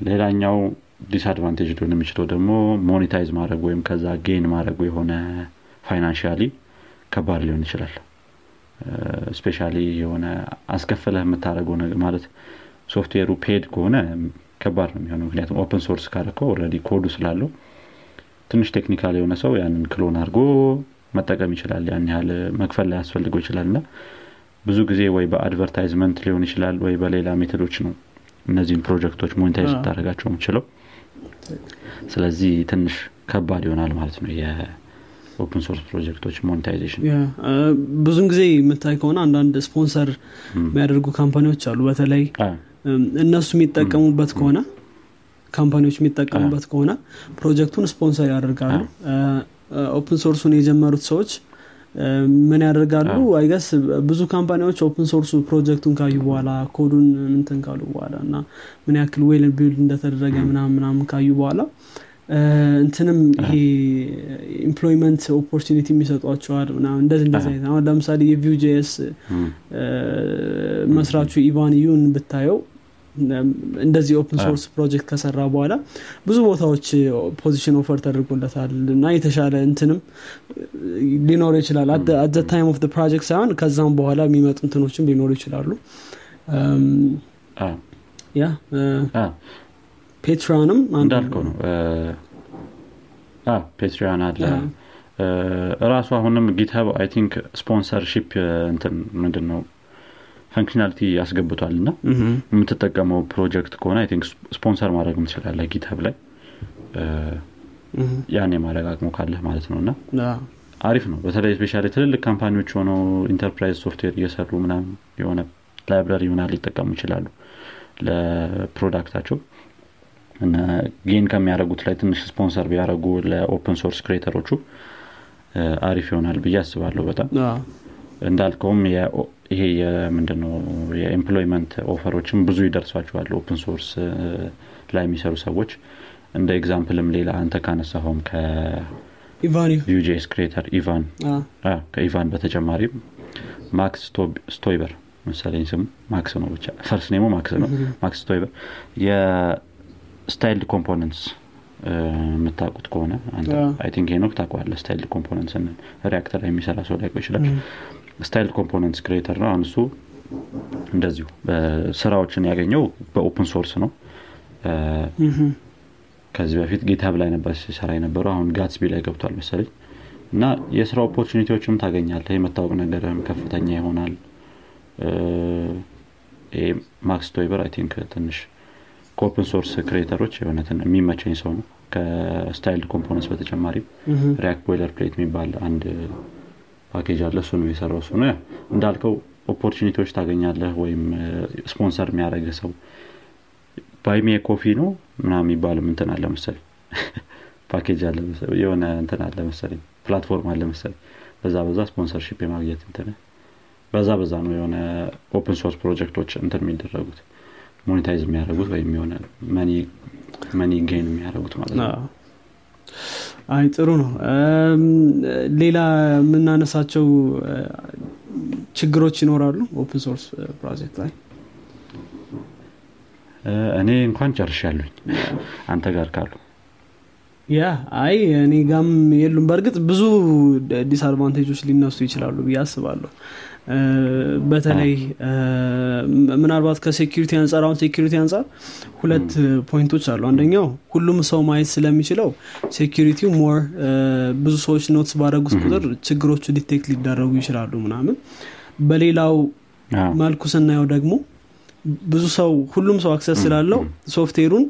ሌላኛው disadvantage ሊሆን የሚችለው ደግሞ monetize ማድረግ ወይም ከዛ gain ማድረጉ የሆነ financially ከባድ ሊሆን ይችላል። especially የሆነ አስከፍለህ የምታደርገው ማለት ሶፍትዌሩ paid ከሆነ ከባድ ነው የሚሆነው። ምክንያቱም open source ካደረከው already ኮዱ ስላለው ትንሽ technical የሆነ ሰው ያንን clone አድርጎ መጠቀም ይችላል። ያን ያህል መክፈል ላይ ያስፈልገው ይችላል። እና ብዙ ጊዜ ወይ በ advertisement ሊሆን ይችላል ወይ በሌላ method ኦች ነው እነዚህን ፕሮጀክቶች monetize ልታደርጋቸው የምትችለው ስለዚህ ትንሽ ከባድ ይሆናል ማለት ነው የ open source ፕሮጀክቶች monetization ብዙን ጊዜ የምታይ ከሆነ አንዳንድ ስፖንሰር የሚያደርጉ company ዎች አሉ። በተለይ እነሱ የሚጠቀሙበት ከሆነ company ዎች የሚጠቀሙበት ከሆነ ፕሮጀክቱን ስፖንሰር ያደርጋሉ። open source ኡን የጀመሩት ሰዎች ምን ያደርጋሉ? I guess ብዙ company ዎች open source ኡ ፕሮጀክቱን ካዩ በኋላ ኮዱን ምንትን ካሉ በኋላ እና ምን ያክል well build እንደተደረገ ምናምን ምናምን ካዩ በኋላ እንትንም ይሄ employment opportunity የሚሰጧቸዋል ምናምን እንደዚህ እንደዚህ አይነት አሁን ለምሳሌ የ Vue JS መስራቹ ኢቫን ዩን ብታየው እንደዚህ open source ፕሮጀክት ከሰራ በኋላ ብዙ ቦታዎች position offer ተደርጎለታል እና የተሻለ እንትንም ሊኖሩ ይችላል። at time of project ሳይሆን ከዛም በኋላ የሚመጡ እንትኖችም ሊኖሩ ይችላሉ። ያ Patreonም እንዳልከው ነው። Patreon አለ። ራሱ አሁንም GitHub I think sponsorship እንትን ምንድን ነው functionality አስገብቷል እና የምትጠቀመው ፕሮጀክት ከሆነ think sponsor ማድረግ ትችላለህ GitHub ላይ። ያን የማድረግ አቅሙ ካለህ ማለት ነው እና አሪፍ ነው። በተለይ especially ትልልቅ company ዎች ሆነው enterprise software እየሰሩ ምናምን የሆነ library ምናምን ሊጠቀሙ ይችላሉ ለ product ኣቸው gain ከሚያደረጉት ላይ ትንሽ ስፖንሰር ቢያደረጉ ለ open source creator ኦቹ አሪፍ ይሆናል ብዬ አስባለሁ በጣም። እንዳልከውም ይሄ የምንድነው የ employment offer ኦችም ብዙ ይደርሷቸዋል open source ላይ የሚሰሩ ሰዎች። እንደ example ም ሌላ አንተ ካነሳኸውም ከ Vue.js creator ኢቫን ከኢቫን በተጨማሪም ማክስ ስቶይበር መሰለኝ ስሙ። ማክስ ነው ብቻ። first name ኡ ማክስ ነው። ማክስ ስቶይበር። የ styled components የምታውቁት ከሆነ I think ሄኖክ ታውቀዋለህ styled components React ላይ የሚሰራ ሰው ላያውቀው ይችላል styled components creator ነው። አሁን እሱ እንደዚሁ ስራዎችን ያገኘው በ open source ነው። ከዚህ በፊት GitHub ላይ ነበር ሲሰራ የነበረው። አሁን Gatsby ላይ ገብቷል መሰለኝ። እና የስራ opportunity ዎችም ታገኛለህ። የመታወቅ ነገርም ከፍተኛ ይሆናል። ማክስ ስቶይበር I think ትንሽ ከ open source creator ኦች የሆነ የሚመቸኝ ሰው ነው። ከ styled components በተጨማሪም React boilerplate የሚባል አንድ ፓኬጅ አለ እሱ ነው የሰራው። እሱ ነው እንዳልከው opportunity ዎች ታገኛለህ ወይም ስፖንሰር የሚያደረገ ሰው Buy Me a Coffee ነው ምናምን የሚባልም እንትን አለ መሰለኝ። [LAUGHS] ፓኬጅ አለ የሆነ እንትን አለ መሰለኝ platform አለ መሰለኝ። በዛ በዛ sponsorship የማግኘት እንትን በዛ በዛ ነው የሆነ open source project ኦች እንትን የሚደረጉት monetize የሚያደርጉት ወይም የሆነ money gain የሚያደርጉት ማለት ነው አይ ጥሩ ነው። ሌላ የምናነሳቸው ችግሮች ይኖራሉ open source project ላይ? እኔ እንኳን ጨርሻለኝ አንተ ጋር ካሉ yeah አይ እኔ ጋም የሉም። በእርግጥ ብዙ disadvantage ኦች ሊነሱ ይችላሉ ብዬ አስባለሁ። በተለይ ምናልባት ከ security አንጻር አሁን security አንጻር ሁለት point ኦች አሉ። አንደኛው ሁሉም ሰው ማየት ስለሚችለው security ው more ብዙ ሰዎች notice ባደረጉት ቁጥር ችግሮቹ detect ሊደረጉ ይችላሉ ምናምን። በሌላው መልኩ ስናየው ደግሞ ብዙ ሰው ሁሉም ሰው access ስላለው software ኡን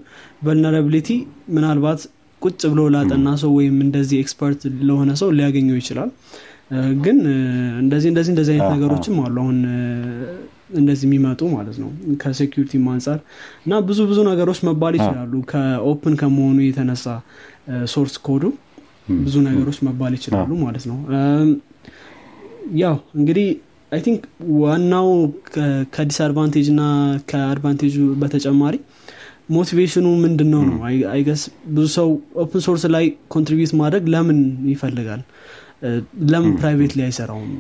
vulnerability ምናልባት ቁጭ ብሎ ላጠና ሰው ወይም እንደዚህ expert ለሆነ ሰው ሊያገኘው ይችላል። ግን እንደዚህ እንደዚህ እንደዚህ አይነት ነገሮችም አሉ አሁን እንደዚህ የሚመጡ ማለት ነው። ከ security አንጻር እና ብዙ ብዙ ነገሮች መባል ይችላሉ። ከ open ከመሆኑ የተነሳ source code ኡ ብዙ ነገሮች መባል ይችላሉ ማለት ነው። ያው እንግዲህ I think ዋናው ከ disadvantage እና ከ advantage ኡ በተጨማሪ motivation ኡ ምንድን ነው? ነው I guess ብዙ ሰው open source ላይ contribute ማድረግ ለምን ይፈልጋል? ለምን private ላይ አይሰራውም?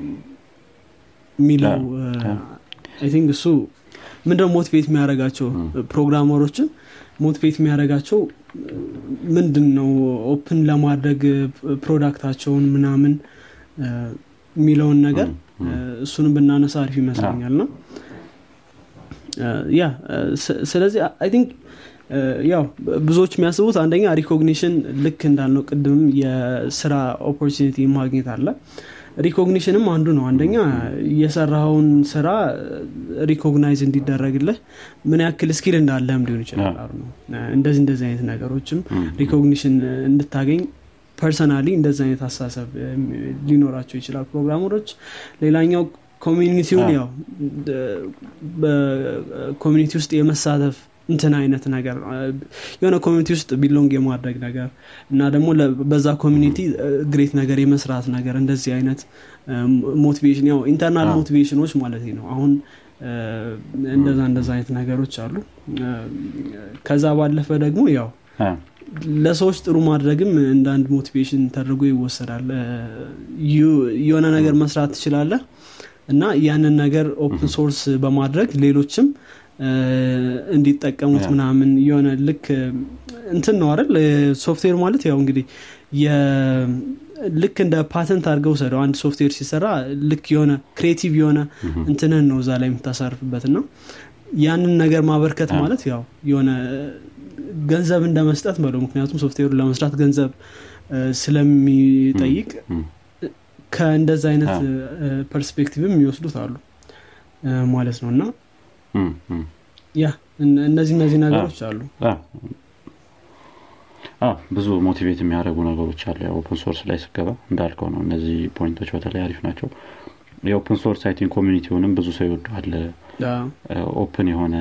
የሚለው I think እሱ ምንድነው motivate የሚያደረጋቸው programmer ኦችን? motivate የሚያደረጋቸው ምንድን ነው open ለማድረግ product ኣቸውን ምናምን የሚለውን ነገር እሱንም ብናነሳ አሪፍ ይመስለኛል እና yeah ስለዚህ I think ያው ብዙዎች የሚያስቡት አንደኛ recognition ልክ እንዳልነው ቅድምም የስራ opportunity ማግኘት አለ። recognition ም አንዱ ነው። አንደኛ የሰራውን ስራ recognize እንዲደረግልህ ምን ያክል skill እንዳለህም ሊሆን ይችላል ነው። እንደዚህ እንደዚህ አይነት ነገሮችም recognition እንድታገኝ personally እንደዚህ አይነት አስተሳሰብ ሊኖራቸው ይችላል programmer ኦች። ሌላኛው community ውን ያው በ community ውስጥ የመሳተፍ እንትን አይነት ነገር የሆነ community ውስጥ belong የማድረግ ነገር እና ደግሞ በዛ community great ነገር የመስራት ነገር እንደዚህ አይነት motivation ያው internal motivation ኦች ማለት ነው። አሁን እንደዛ እንደዛ አይነት ነገሮች አሉ። ከዛ ባለፈ ደግሞ ያው ለሰዎች ጥሩ ማድረግም እንደ አንድ motivation ተደርጎ ይወሰዳል። የሆነ ነገር መስራት ትችላለህ እና ያንን ነገር open source በማድረግ ሌሎችም እንዲጠቀሙት ምናምን የሆነ ልክ እንትን ነው አይደል? ሶፍትዌር ማለት ያው እንግዲህ ልክ እንደ ፓተንት አድርገው ሰደው አንድ ሶፍትዌር ሲሰራ ልክ የሆነ creative የሆነ እንትንን ነው እዛ ላይ የምታሳርፍበት እና ያንን ነገር ማበርከት ማለት ያው የሆነ ገንዘብ እንደ መስጠት በለው ምክንያቱም ሶፍትዌሩ ለመስራት ገንዘብ ስለሚጠይቅ ከእንደዚ አይነት perspective ም የሚወስዱት አሉ ማለት ነው እና yeah እነዚህ እነዚህ ነገሮች አሉ. ብዙ motivate የሚያደርጉ ነገሮች አሉ። open source ላይ ስገባ እንዳልከው ነው። እነዚህ point ኦች በተለይ አሪፍ ናቸው። የ open source exciting community ውንም ብዙ ሰው ይወደዋል። open የሆነ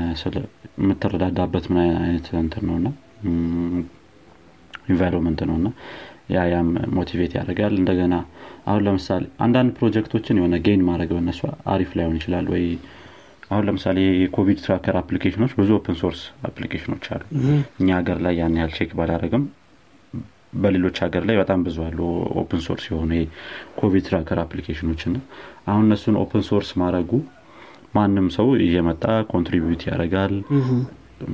የምትረዳዳበት ምን አይነት እንትን ነው እና environment ነው እና yeah ያም motivate ያደርጋል። እንደገና አሁን ለምሳሌ አንዳንድ ፕሮጀክቶችን የሆነ gain ማድረግ በነሱ አሪፍ ላይሆን ይችላል ወይ አሁን ለምሳሌ የኮቪድ tracker application ኦች ብዙ open source application ኦች አሉ። እኛ ሀገር ላይ ያን ያህል check ባላደረግም በሌሎች ሀገር ላይ በጣም ብዙ አሉ open source የሆኑ የኮቪድ tracker application ኦች ና አሁን እነሱን open source ማድረጉ ማንም ሰው እየመጣ contribute ያደርጋል።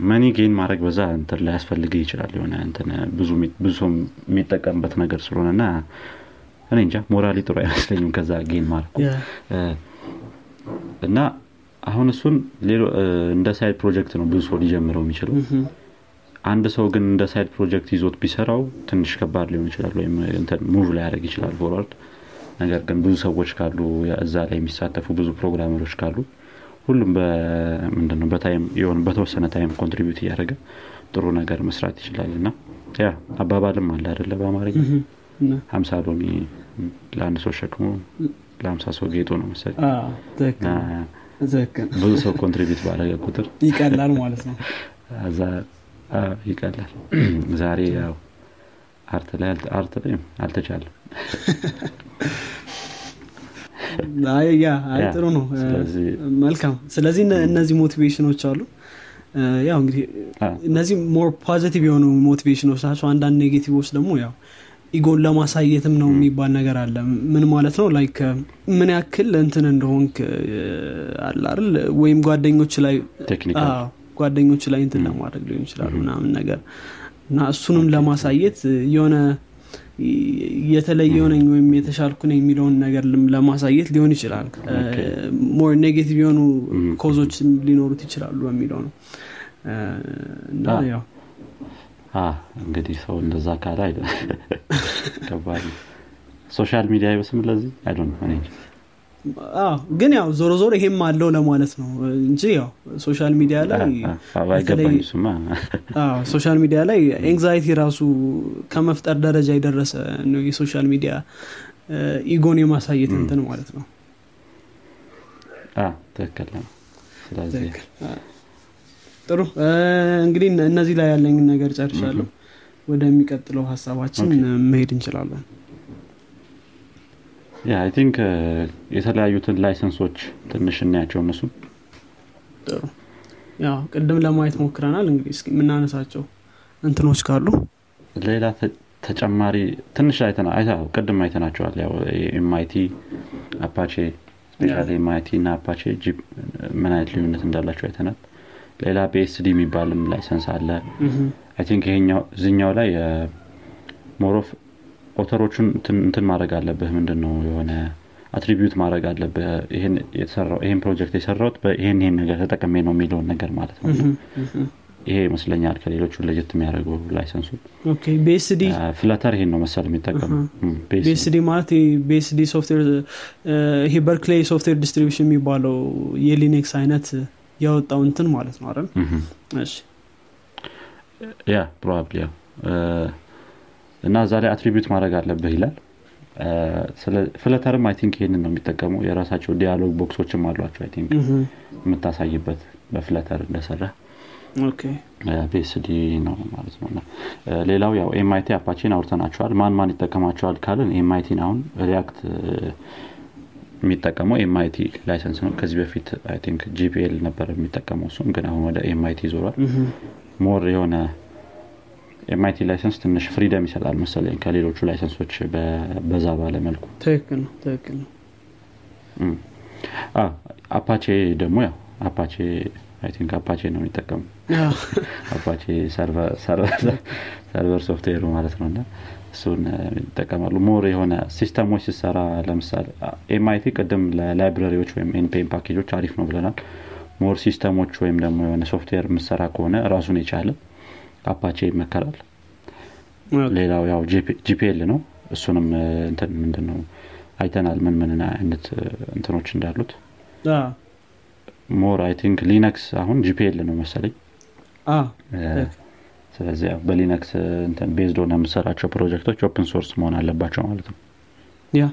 money gain ማድረግ በዛ እንትን ላይ ያስፈልግ ይችላል የሆነ እንትን ብዙ ሰው የሚጠቀምበት ነገር ስለሆነ ና እኔ እንጃ morally ጥሩ አይመስለኝም ከዛ gain ማድረጉ። እና አሁን እሱን እንደ side project ነው ብዙ ሰው ሊጀምረው የሚችለው። አንድ ሰው ግን እንደ side project ይዞት ቢሰራው ትንሽ ከባድ ሊሆን ይችላል ወይም move ላይ ያደረግ ይችላል forward። ነገር ግን ብዙ ሰዎች ካሉ እዛ ላይ የሚሳተፉ ብዙ programmer ኦች ካሉ ሁሉም ምንድነው በ time የሆነ በተወሰነ time contribute እያደረገ ጥሩ ነገር መስራት ይችላል። እና ያ አባባልም አለ አይደለ በአማርኛ? ሀምሳ ሎሚ ለአንድ ሰው ሸክሙ ለሀምሳ ሰው ጌጡ ነው መሰለኝ ብዙ ሰው contribute ባደረገ ቁጥር ይቀላል ማለት ነው። [LAUGHS] ይቀላል። [CLEARS THROAT] ዛሬ ያው art ላይ art ላይ አልተቻለም። [LAUGHS] ያ ጥሩ ነው። መልካም። ስለዚህ እነዚህ motivation ኦች አሉ። ያው እንግዲህ እነዚህ more positive የሆኑ motivation ኦች ናቸው። አንዳንድ negative ኦች ደግሞ ያው ego ን ለማሳየትም ነው የሚባል ነገር አለ። ምን ማለት ነው? like ምን ያክል እንትን እንደሆንክ አላል ወይም ጓደኞች ላይ ጓደኞች ላይ እንትን ለማድረግ ሊሆን ይችላሉ ምናምን ነገር። እና እሱንም ለማሳየት የሆነ የተለየ ነኝ ወይም የተሻልኩ ነኝ የሚለውን ነገር ለማሳየት ሊሆን ይችላል። more negative የሆኑ cause ኦች ሊኖሩት ይችላሉ በሚለው ነው። እና ያው እንግዲህ ሰው እንደዛ ካለ [LAUGHS] ከባድ ሶሻል ሚዲያ ይበስም ለዚህ? እኔ ግን ያው ዞሮ ዞሮ ይሄም አለው ለማለት ነው እንጂ ያው ሶሻል ሚዲያ ላይ ሶሻል ሚዲያ ላይ ኤንግዛይቲ ራሱ ከመፍጠር ደረጃ የደረሰ ነው የሶሻል ሚዲያ ኢጎን የማሳየት እንትን ማለት ነው። ትክክል ነው ጥሩ? እንግዲህ እነዚህ ላይ ያለኝን ነገር ጨርሻለሁ። ወደሚቀጥለው ሀሳባችን መሄድ እንችላለን። ያ I think የተለያዩትን license ኦች ትንሽ እናያቸው እነሱ። ጥሩ። ያው ቅድም ለማየት ሞክረናል። እንግዲህ እስኪ የምናነሳቸው እንትኖች ካሉ። ሌላ ተጨማሪ ትንሽ ቅድም አይተናቸዋል። ያው MIT Apache especially MIT እና Apache ምን አይነት ልዩነት እንዳላቸው አይተናል ሌላ BSD የሚባልም license አለ። I think እዚኛው ላይ more of author ኦቹን እንትን ማድረግ አለብህ ምንድን ነው የሆነ attribute ማድረግ አለብህ ይህን ፕሮጀክት የሰራውት ይህን ይህን ነገር ተጠቅሜ ነው የሚለውን ነገር ማለት ነው። ይሄ ይመስለኛል ከሌሎቹ ለየት የሚያደርገው license ኡ። BSD Flutter ይሄን ነው መሰል የሚጠቀሙ BSD ማለት BSD software ይሄ Berkeley Software Distribution የሚባለው የ Linux አይነት ያወጣው እንትን ማለት ነው አይደል? yeah probably ያው እና እዛ ላይ attribute ማድረግ አለብህ ይላል። Flutter ም I think ይህንን ነው የሚጠቀሙ የራሳቸው dialog box ኦችም አሏቸው I think የምታሳይበት በ Flutter እንደሰራ BSD ነው ማለት ነው። ሌላው ያው MIT Apache ን አውርተናቸዋል። ማን ማን ይጠቀማቸዋል ካልን MIT ን አሁን React የሚጠቀመው MIT license ነው። ከዚህ በፊት I think GPL ነበር የሚጠቀመው እሱም ግን አሁን ወደ MIT ይዞሯል more የሆነ MIT license ትንሽ freedom ይሰጣል መሰለኝ ከሌሎቹ license ኦች በዛ ባለ መልኩ። ትክክል ነው ትክክል ነው። Apache ደግሞ ያው Apache I think Apache ነው የሚጠቀሙ Apache server software ኡ ማለት ነው እና እሱን ይጠቀማሉ። more የሆነ system ኦች ሲሰራ ለምሳሌ MIT ቅድም ለ library ዎች ወይም NPM package ኦች አሪፍ ነው ብለናል። more system ኦች ወይም ደግሞ የሆነ ሶፍትዌር የምሰራ ከሆነ ራሱን የቻለ Apache ይመከራል። ሌላው ያው GPL ነው። እሱንም እንትን ምንድን ነው አይተናል ምን ምን አይነት እንትኖች እንዳሉት። more I think Linux አሁን GPL ነው መሰለኝ ስለዚህ በ Linux based ሆነ የምሰራቸው project ኦች open source መሆን አለባቸው ማለት ነው። ያ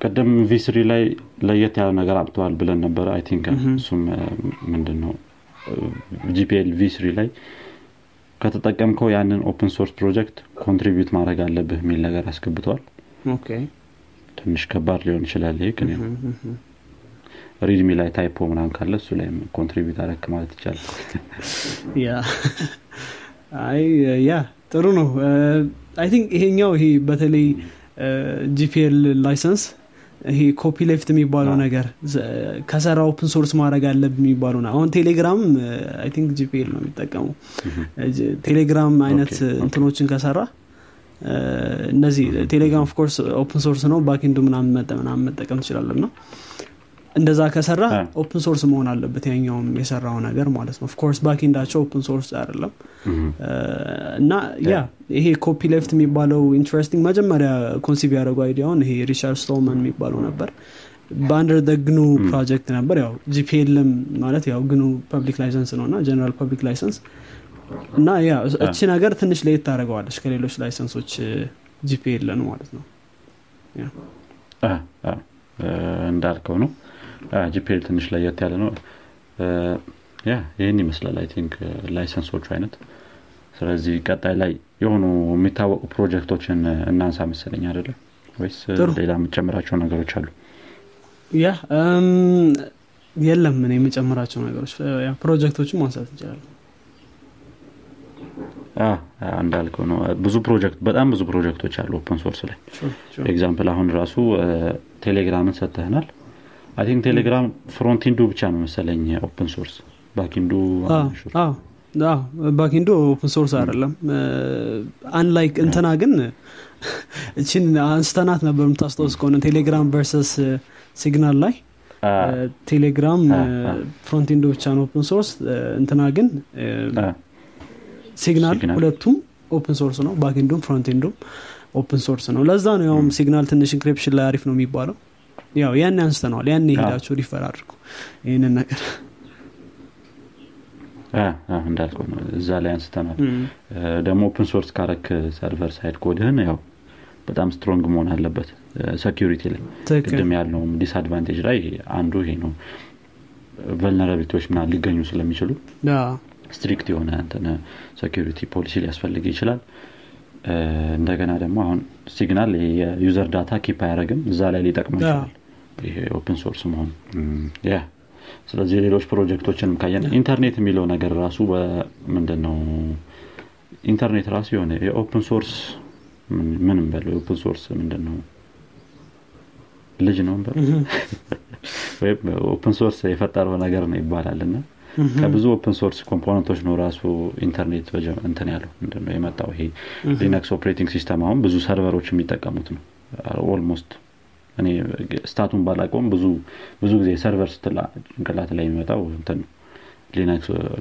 ቅድም ቪስሪ ላይ ለየት ያለ ነገር አምጥተዋል ብለን ነበረ I think እሱም ምንድን ነው GPL V3 ላይ ከተጠቀምከው ያንን open source project contribute ማድረግ አለብህ የሚል ነገር አስገብተዋል። ትንሽ ከባድ ሊሆን ይችላል ይሄ ግን readme ላይ typo ምናም ካለ እሱ ላይ contribute አረክ ማለት ይቻላል። [LAUGHS] yeah ጥሩ ነው። I think ይሄኛው ይሄ በተለይ GPL license ይሄ copyleft የሚባለው ነገር ከሰራ open source ማድረግ አለብ የሚባለው አሁን ቴሌግራም I think GPL ነው የሚጠቀሙ ቴሌግራም አይነት እንትኖችን ከሰራ እነዚህ ቴሌግራም of course open source ነው backend ኡ ምናምን መጠቀም ትችላለን ነው እንደዛ ከሰራ open source መሆን አለበት ያኛውም የሰራው ነገር ማለት ነው. of course backend ኣቸው open source አይደለም። እና yeah። ይሄ copyleft የሚባለው interesting መጀመሪያ conceive ያደረጉ idea ውን ይሄ ሪቻርድ ስቶልማን የሚባለው ነበር። በ under the GNU project ነበር። ያው GPL ም ማለት ያው GNU public license ነው እና general public license እና ያ እቺ ነገር ትንሽ ለየት ታደረገዋለች ከሌሎች license ኦች GPL ን ማለት ነው። እንዳልከው ነው GPL ትንሽ ለየት ያለ ነው። ያ ይህን ይመስላል I think license ኦቹ አይነት። ስለዚህ ቀጣይ ላይ የሆኑ የሚታወቁ ፕሮጀክቶችን እናንሳ መሰለኝ አይደለም ወይስ ሌላ የምጨምራቸው ነገሮች አሉ? ያ የለም ምንም የምጨምራቸው ነገሮች። ፕሮጀክቶችን ማንሳት እንችላለን። እንዳልከው ነው። ብዙ ፕሮጀክት በጣም ብዙ ፕሮጀክቶች አሉ open source ላይ። example አሁን ራሱ ቴሌግራምን ሰጥተህናል I think ቴሌግራም frontend ኡ ብቻ ነው መሰለኝ open source backend ኡ backend ኦ open source አይደለም። unlike እንትና ግን [LAUGHS] እቺን አንስተናት ነበር የምታስታውስ ከሆነ ቴሌግራም versus Signal ላይ። ቴሌግራም frontend ኦ ብቻ ነው open source እንትና ግን Signal ሁለቱም open source ነው። backend ኡም frontend ኡም open source ነው። ለዛ ነው ያውም Signal ትንሽ encryption ላይ አሪፍ ነው የሚባለው ያው ያን አንስተነዋል። ያን ሄዳችሁ refer አድርጉ። ይህንን ነገር እንዳልከው ነው። እዛ ላይ አንስተናል ደግሞ open source ካረክ server side code ህን ያው በጣም strong መሆን አለበት። security ላይ ቅድም ያልነውም disadvantage ላይ አንዱ ይሄ ነው። vulnerability ዎች ምና ሊገኙ ስለሚችሉ strict የሆነ security policy ሊያስፈልግ ይችላል። እንደገና ደግሞ አሁን Signal የ user data keep አያደርግም እዛ ላይ ሊጠቅመው ይችላል ይሄ open source መሆን? ያ ስለዚህ ሌሎች ፕሮጀክቶችን ካየን ኢንተርኔት የሚለው ነገር ራሱ ምንድን ነው ኢንተርኔት ራሱ የሆነ የ open source ምንም በለው የ open source ምንድን ነው ልጅ ነው [LAUGHS] ወይም open source የፈጠረው ነገር ነው ይባላል። እና ከብዙ open source component ኦች ነው ራሱ ኢንተርኔት እንትን ያለው ምንድነው የመጣው ይሄ Linux operating system አሁን ብዙ server ኦች የሚጠቀሙት ነው። almost እኔ stat ኡን ባላቀውም ብዙ ብዙ ጊዜ server ስትል ጭንቅላት ላይ የሚመጣው እንትን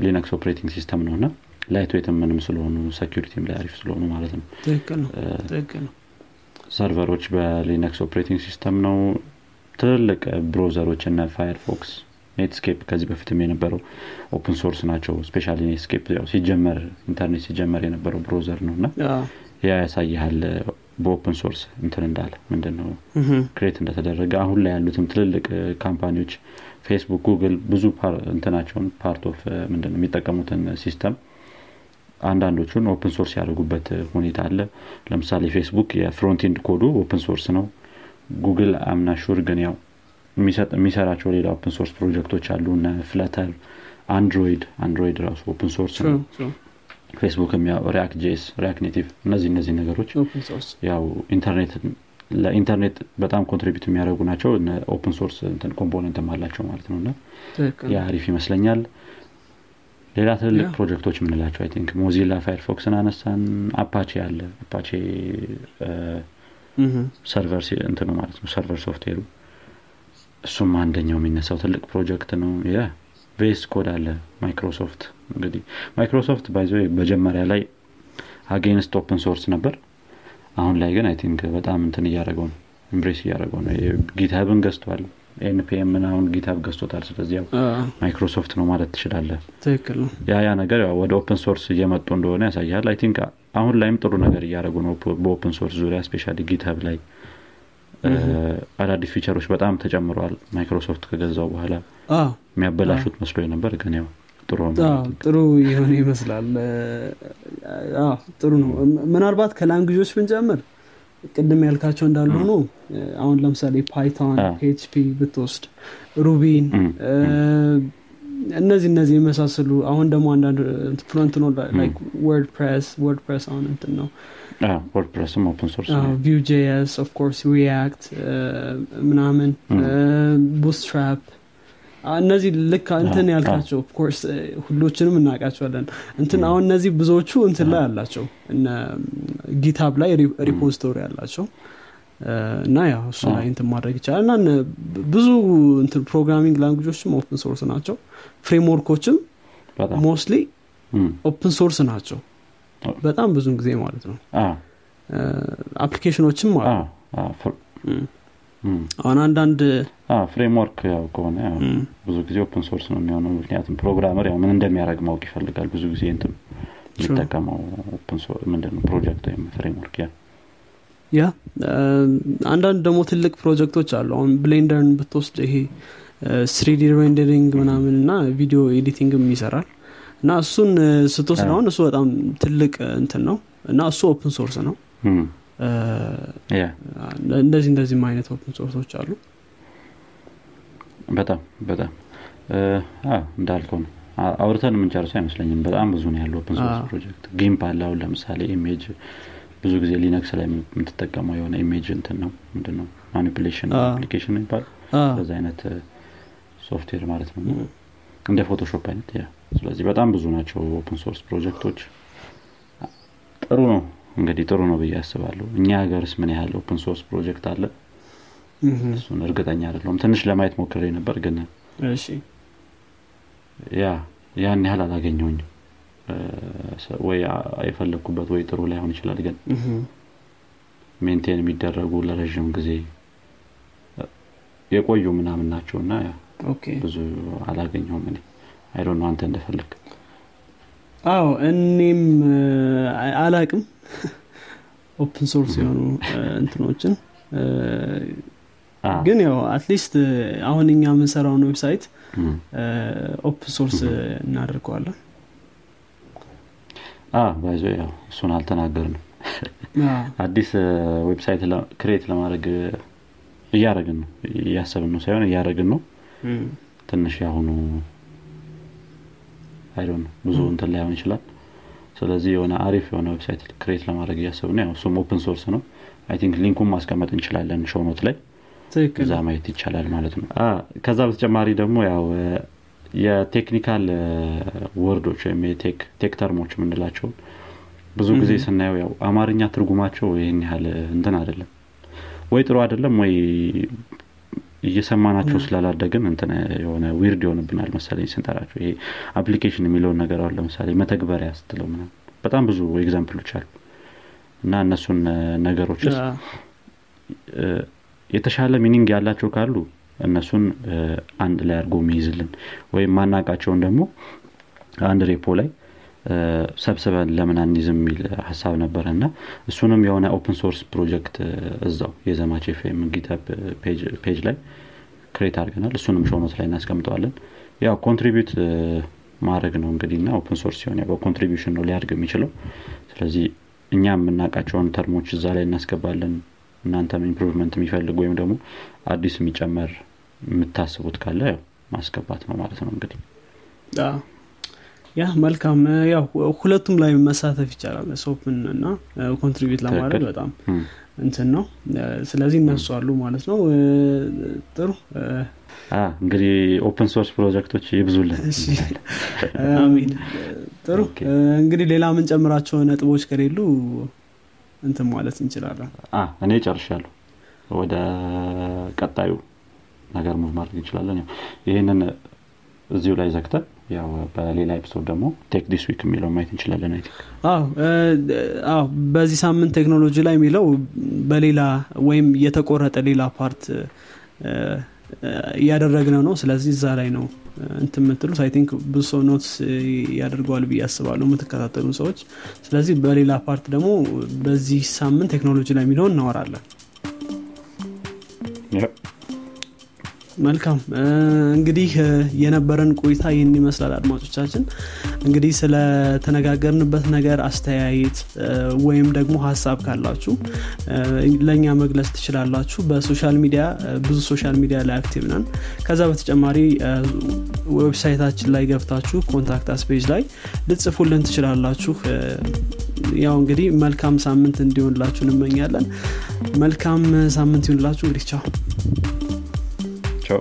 Linux operating system ነው እና lightweight ምንም ስለሆኑ security ም ላይ አሪፍ ስለሆኑ ማለት ነው። server ኦች በ Linux operating system ነው። ትልልቅ browser ኦች እነ Firefox Netscape ከዚህ በፊትም የነበረው open source ናቸው። especially Netscape ሲጀመር ኢንተርኔት ሲጀመር የነበረው browser ነው እና ያ ያሳይሃል በ open source እንትን እንዳለ ምንድነው create እንደተደረገ አሁን ላይ ያሉትም ትልልቅ ካምፓኒዎች ፌስቡክ ጉግል ብዙ እንትናቸውን part of ምንድነው የሚጠቀሙትን system አንዳንዶቹን open source ያደርጉበት ሁኔታ አለ። ለምሳሌ ፌስቡክ የ frontend code ኡ open source ነው። ጉግል I'm not sure ግን ያው የሚሰራቸው ሌላ open source ፕሮጀክቶች አሉ። እነ Flutter Android Android ራሱ open source ነው ፌስቡክ React JS React Native እነዚህ እነዚህ ነገሮች ያው ኢንተርኔት ለኢንተርኔት በጣም contribute የሚያደርጉ ናቸው። open source component ም አላቸው ማለት ነው። እና ያ አሪፍ ይመስለኛል። ሌላ ትልልቅ ፕሮጀክቶች የምንላቸው I think Mozilla Firefox ን አነሳን። Apache አለ። Apache server እንትኑ ማለት ነው። server software ኡ እሱም አንደኛው የሚነሳው ትልቅ ፕሮጀክት ነው VS Code አለ ማይክሮሶፍት እንግዲህ Microsoft by the way መጀመሪያ ላይ against open source ነበር አሁን ላይ ግን I think በጣም እንትን እያደረገው ነው embrace እያደረገው ነው GitHub ን ገዝቷል npm አሁን GitHub ገዝቶታል ስለዚህ ያው ማይክሮሶፍት ነው ማለት ትችላለህ ያ ያ ነገር ወደ open source እየመጡ እንደሆነ ያሳያል I think አሁን ላይም ጥሩ ነገር እያደረጉ ነው በ open source ዙሪያ especially GitHub ላይ አዳዲስ feature ኦች በጣም ተጨምረዋል። ማይክሮሶፍት ከገዛው በኋላ የሚያበላሹት መስሎ ነበር ግን ያው ጥሩ ጥሩ የሆነ ይመስላል። ጥሩ ነው። ምናልባት ከ language ኦች ብንጨምር ቅድም ያልካቸው እንዳሉ ሆኖ አሁን ለምሳሌ Python PHP ብትወስድ Ruby ን እነዚህ እነዚህ የመሳሰሉ አሁን ደግሞ አንዳንድ front ነው WordPress WordPress አሁን እንትን ነው. WordPress ም open source Vue JS of course React ምናምን Bootstrap እነዚህ ልክ እንትን ያልካቸው of course ሁሎችንም እናውቃቸዋለን. እንትን አሁን እነዚህ ብዙዎቹ እንትን ላይ አላቸው። GitHub ላይ repository አላቸው እና ያው እሱ ላይ እንትን ማድረግ ይቻላል። እና ብዙ እንትን programming language ኦችም open source ናቸው። framework ኦችም mostly open source ናቸው። በጣም ብዙን ጊዜ ማለት ነው። application ኦችም አሉ። አሁን አንዳንድ framework ያው ከሆነ ብዙ ጊዜ open source ነው የሚሆነው። ምክንያቱም programmer ያው ምን እንደሚያደርግ ማወቅ ይፈልጋል። ብዙ ጊዜ እንትን የሚጠቀመው ምንድነው? ፕሮጀክት ወይም framework ያ ያ? አንዳንድ ደግሞ ትልቅ ፕሮጀክቶች አሉ። አሁን Blender ን ብትወስድ ይሄ 3D rendering ምናምን እና ቪዲዮ editing ም ይሰራል። እና እሱን ስትወስድ አሁን እሱ በጣም ትልቅ እንትን ነው እና እሱ open source ነው። እንደዚህ እንደዚህም አይነት open source ኦች አሉ። በጣም በጣም። እንዳልከው ነው። አውርተን የምንጨርሰው አይመስለኝም። በጣም ብዙ ነው ያለው open source ፕሮጀክት GIMP አለ አሁን ለምሳሌ image ብዙ ጊዜ Linux ላይ የምትጠቀመው የሆነ image እንትን ነው? ምንድነው? manipulation application ይባል በዛ አይነት ሶፍትዌር ማለት ነው። እንደ Photoshop አይነት yeah። ስለዚህ በጣም ብዙ ናቸው open source ፕሮጀክቶች ጥሩ ነው። እንግዲህ ጥሩ ነው ብዬ አስባለሁ። እኛ ሀገርስ ምን ያህል open source ፕሮጀክት አለ? እሱን እርግጠኛ አይደለሁም። ትንሽ ለማየት ሞክሬ ነበር ግን ያ ያን ያህል አላገኘውኝም ወይ የፈለግኩበት ወይ ጥሩ ላይሆን ይችላል ግን maintain የሚደረጉ ለረዥም ጊዜ የቆዩ ምናምን ናቸው እና ብዙ አላገኘውም እኔ። አይዶ አንተ እንደፈለግ አዎ እኔም አላቅም። open source የሆኑ እንትኖችን። ግን ያው at least አሁን እኛ የምንሰራውን website open source እናደርገዋለን by the way ያው እሱን አልተናገርንም. [LAUGHS] አዲስ website create ለማድረግ እያረግን ነው። እያሰብን ነው ሳይሆን እያረግን ነው። ትንሽ ያሁኑ አይዶ ነው ብዙ እንትን ላይሆን ይችላል። ስለዚህ የሆነ አሪፍ የሆነ website create ለማድረግ እያሰብን ያው እሱም open source ነው። I think link ኡን ማስቀመጥ እንችላለን show note ላይ። እዛ ማየት ይቻላል ማለት ነው። ከዛ በተጨማሪ ደግሞ ያው የ technical word ኦች ወይም የ tech term ኦች የምንላቸው ብዙ ጊዜ ስናየው ያው አማርኛ ትርጉማቸው ይህን ያህል እንትን አይደለም። ወይ ጥሩ አይደለም ወይ እየሰማናቸው ስላላደግን እንትን የሆነ weird ይሆንብናል መሰለኝ ስንጠራቸው። ይሄ application የሚለውን ነገር አሁን ለምሳሌ መተግበሪያ ስትለው ምናምን በጣም ብዙ example ኦች አሉ። እና እነሱን ነገሮችስ የተሻለ meaning ያላቸው ካሉ እነሱን አንድ ላይ አድርጎ የሚይዝልን ወይም ማናቃቸውን ደግሞ አንድ repo ላይ ሰብስበን ለምን አንይዝም የሚል ሀሳብ ነበረ እና እሱንም የሆነ open source ፕሮጀክት እዛው የዘማች FM GitHub page ላይ create አድርገናል። እሱንም show note ላይ እናስቀምጠዋለን። ያው contribute ማድረግ ነው እንግዲህ እና open source ሲሆን በ contribution ነው ሊያድግ የሚችለው። ስለዚህ እኛ የምናውቃቸውን term ኦች እዛ ላይ እናስገባለን። እናንተም improvement የሚፈልግ ወይም ደግሞ አዲስ የሚጨመር የምታስቡት ካለ ማስገባት ነው ማለት ነው እንግዲህ። yeah መልካም ያው ሁለቱም ላይ መሳተፍ ይቻላል so open እና contribute ለማድረግ በጣም እንትን ነው። ስለዚህ እነሱ አሉ ማለት ነው። ጥሩ። እንግዲህ open source ፕሮጀክቶች ይብዙልን። አሚን። ጥሩ። እንግዲህ ሌላ የምንጨምራቸው ነጥቦች ከሌሉ እንትን ማለት እንችላለን። እኔ ጨርሻለሁ። ወደ ቀጣዩ ነገር move ማድረግ እንችላለን ይህንን እዚሁ ላይ ዘግተን ያው በሌላ episode ደግሞ tech this week የሚለው ማየት እንችላለን። አዎ በዚህ ሳምንት ቴክኖሎጂ ላይ የሚለው በሌላ ወይም የተቆረጠ ሌላ part እያደረግነው ነው። ስለዚህ እዛ ላይ ነው እንት የምትሉት። አይ ብዙ ሰው notice ያደርገዋል ብዬ አስባለሁ የምትከታተሉ ሰዎች። ስለዚህ በሌላ part ደግሞ በዚህ ሳምንት ቴክኖሎጂ ላይ የሚለውን እናወራለን መልካም. እንግዲህ የነበረን ቆይታ ይህን ይመስላል አድማጮቻችን። እንግዲህ ስለተነጋገርንበት ነገር አስተያየት ወይም ደግሞ ሀሳብ ካላችሁ ለእኛ መግለጽ ትችላላችሁ። በ social media ብዙ social media ላይ active ነን። ከዛ በተጨማሪ website ኣችን ላይ ገብታችሁ contact us page ላይ ልትጽፉልን ትችላላችሁ። ያው እንግዲህ መልካም ሳምንት እንዲሆንላችሁ እንመኛለን። መልካም ሳምንት ይሆንላችሁ እንግዲህ ቻው ቻው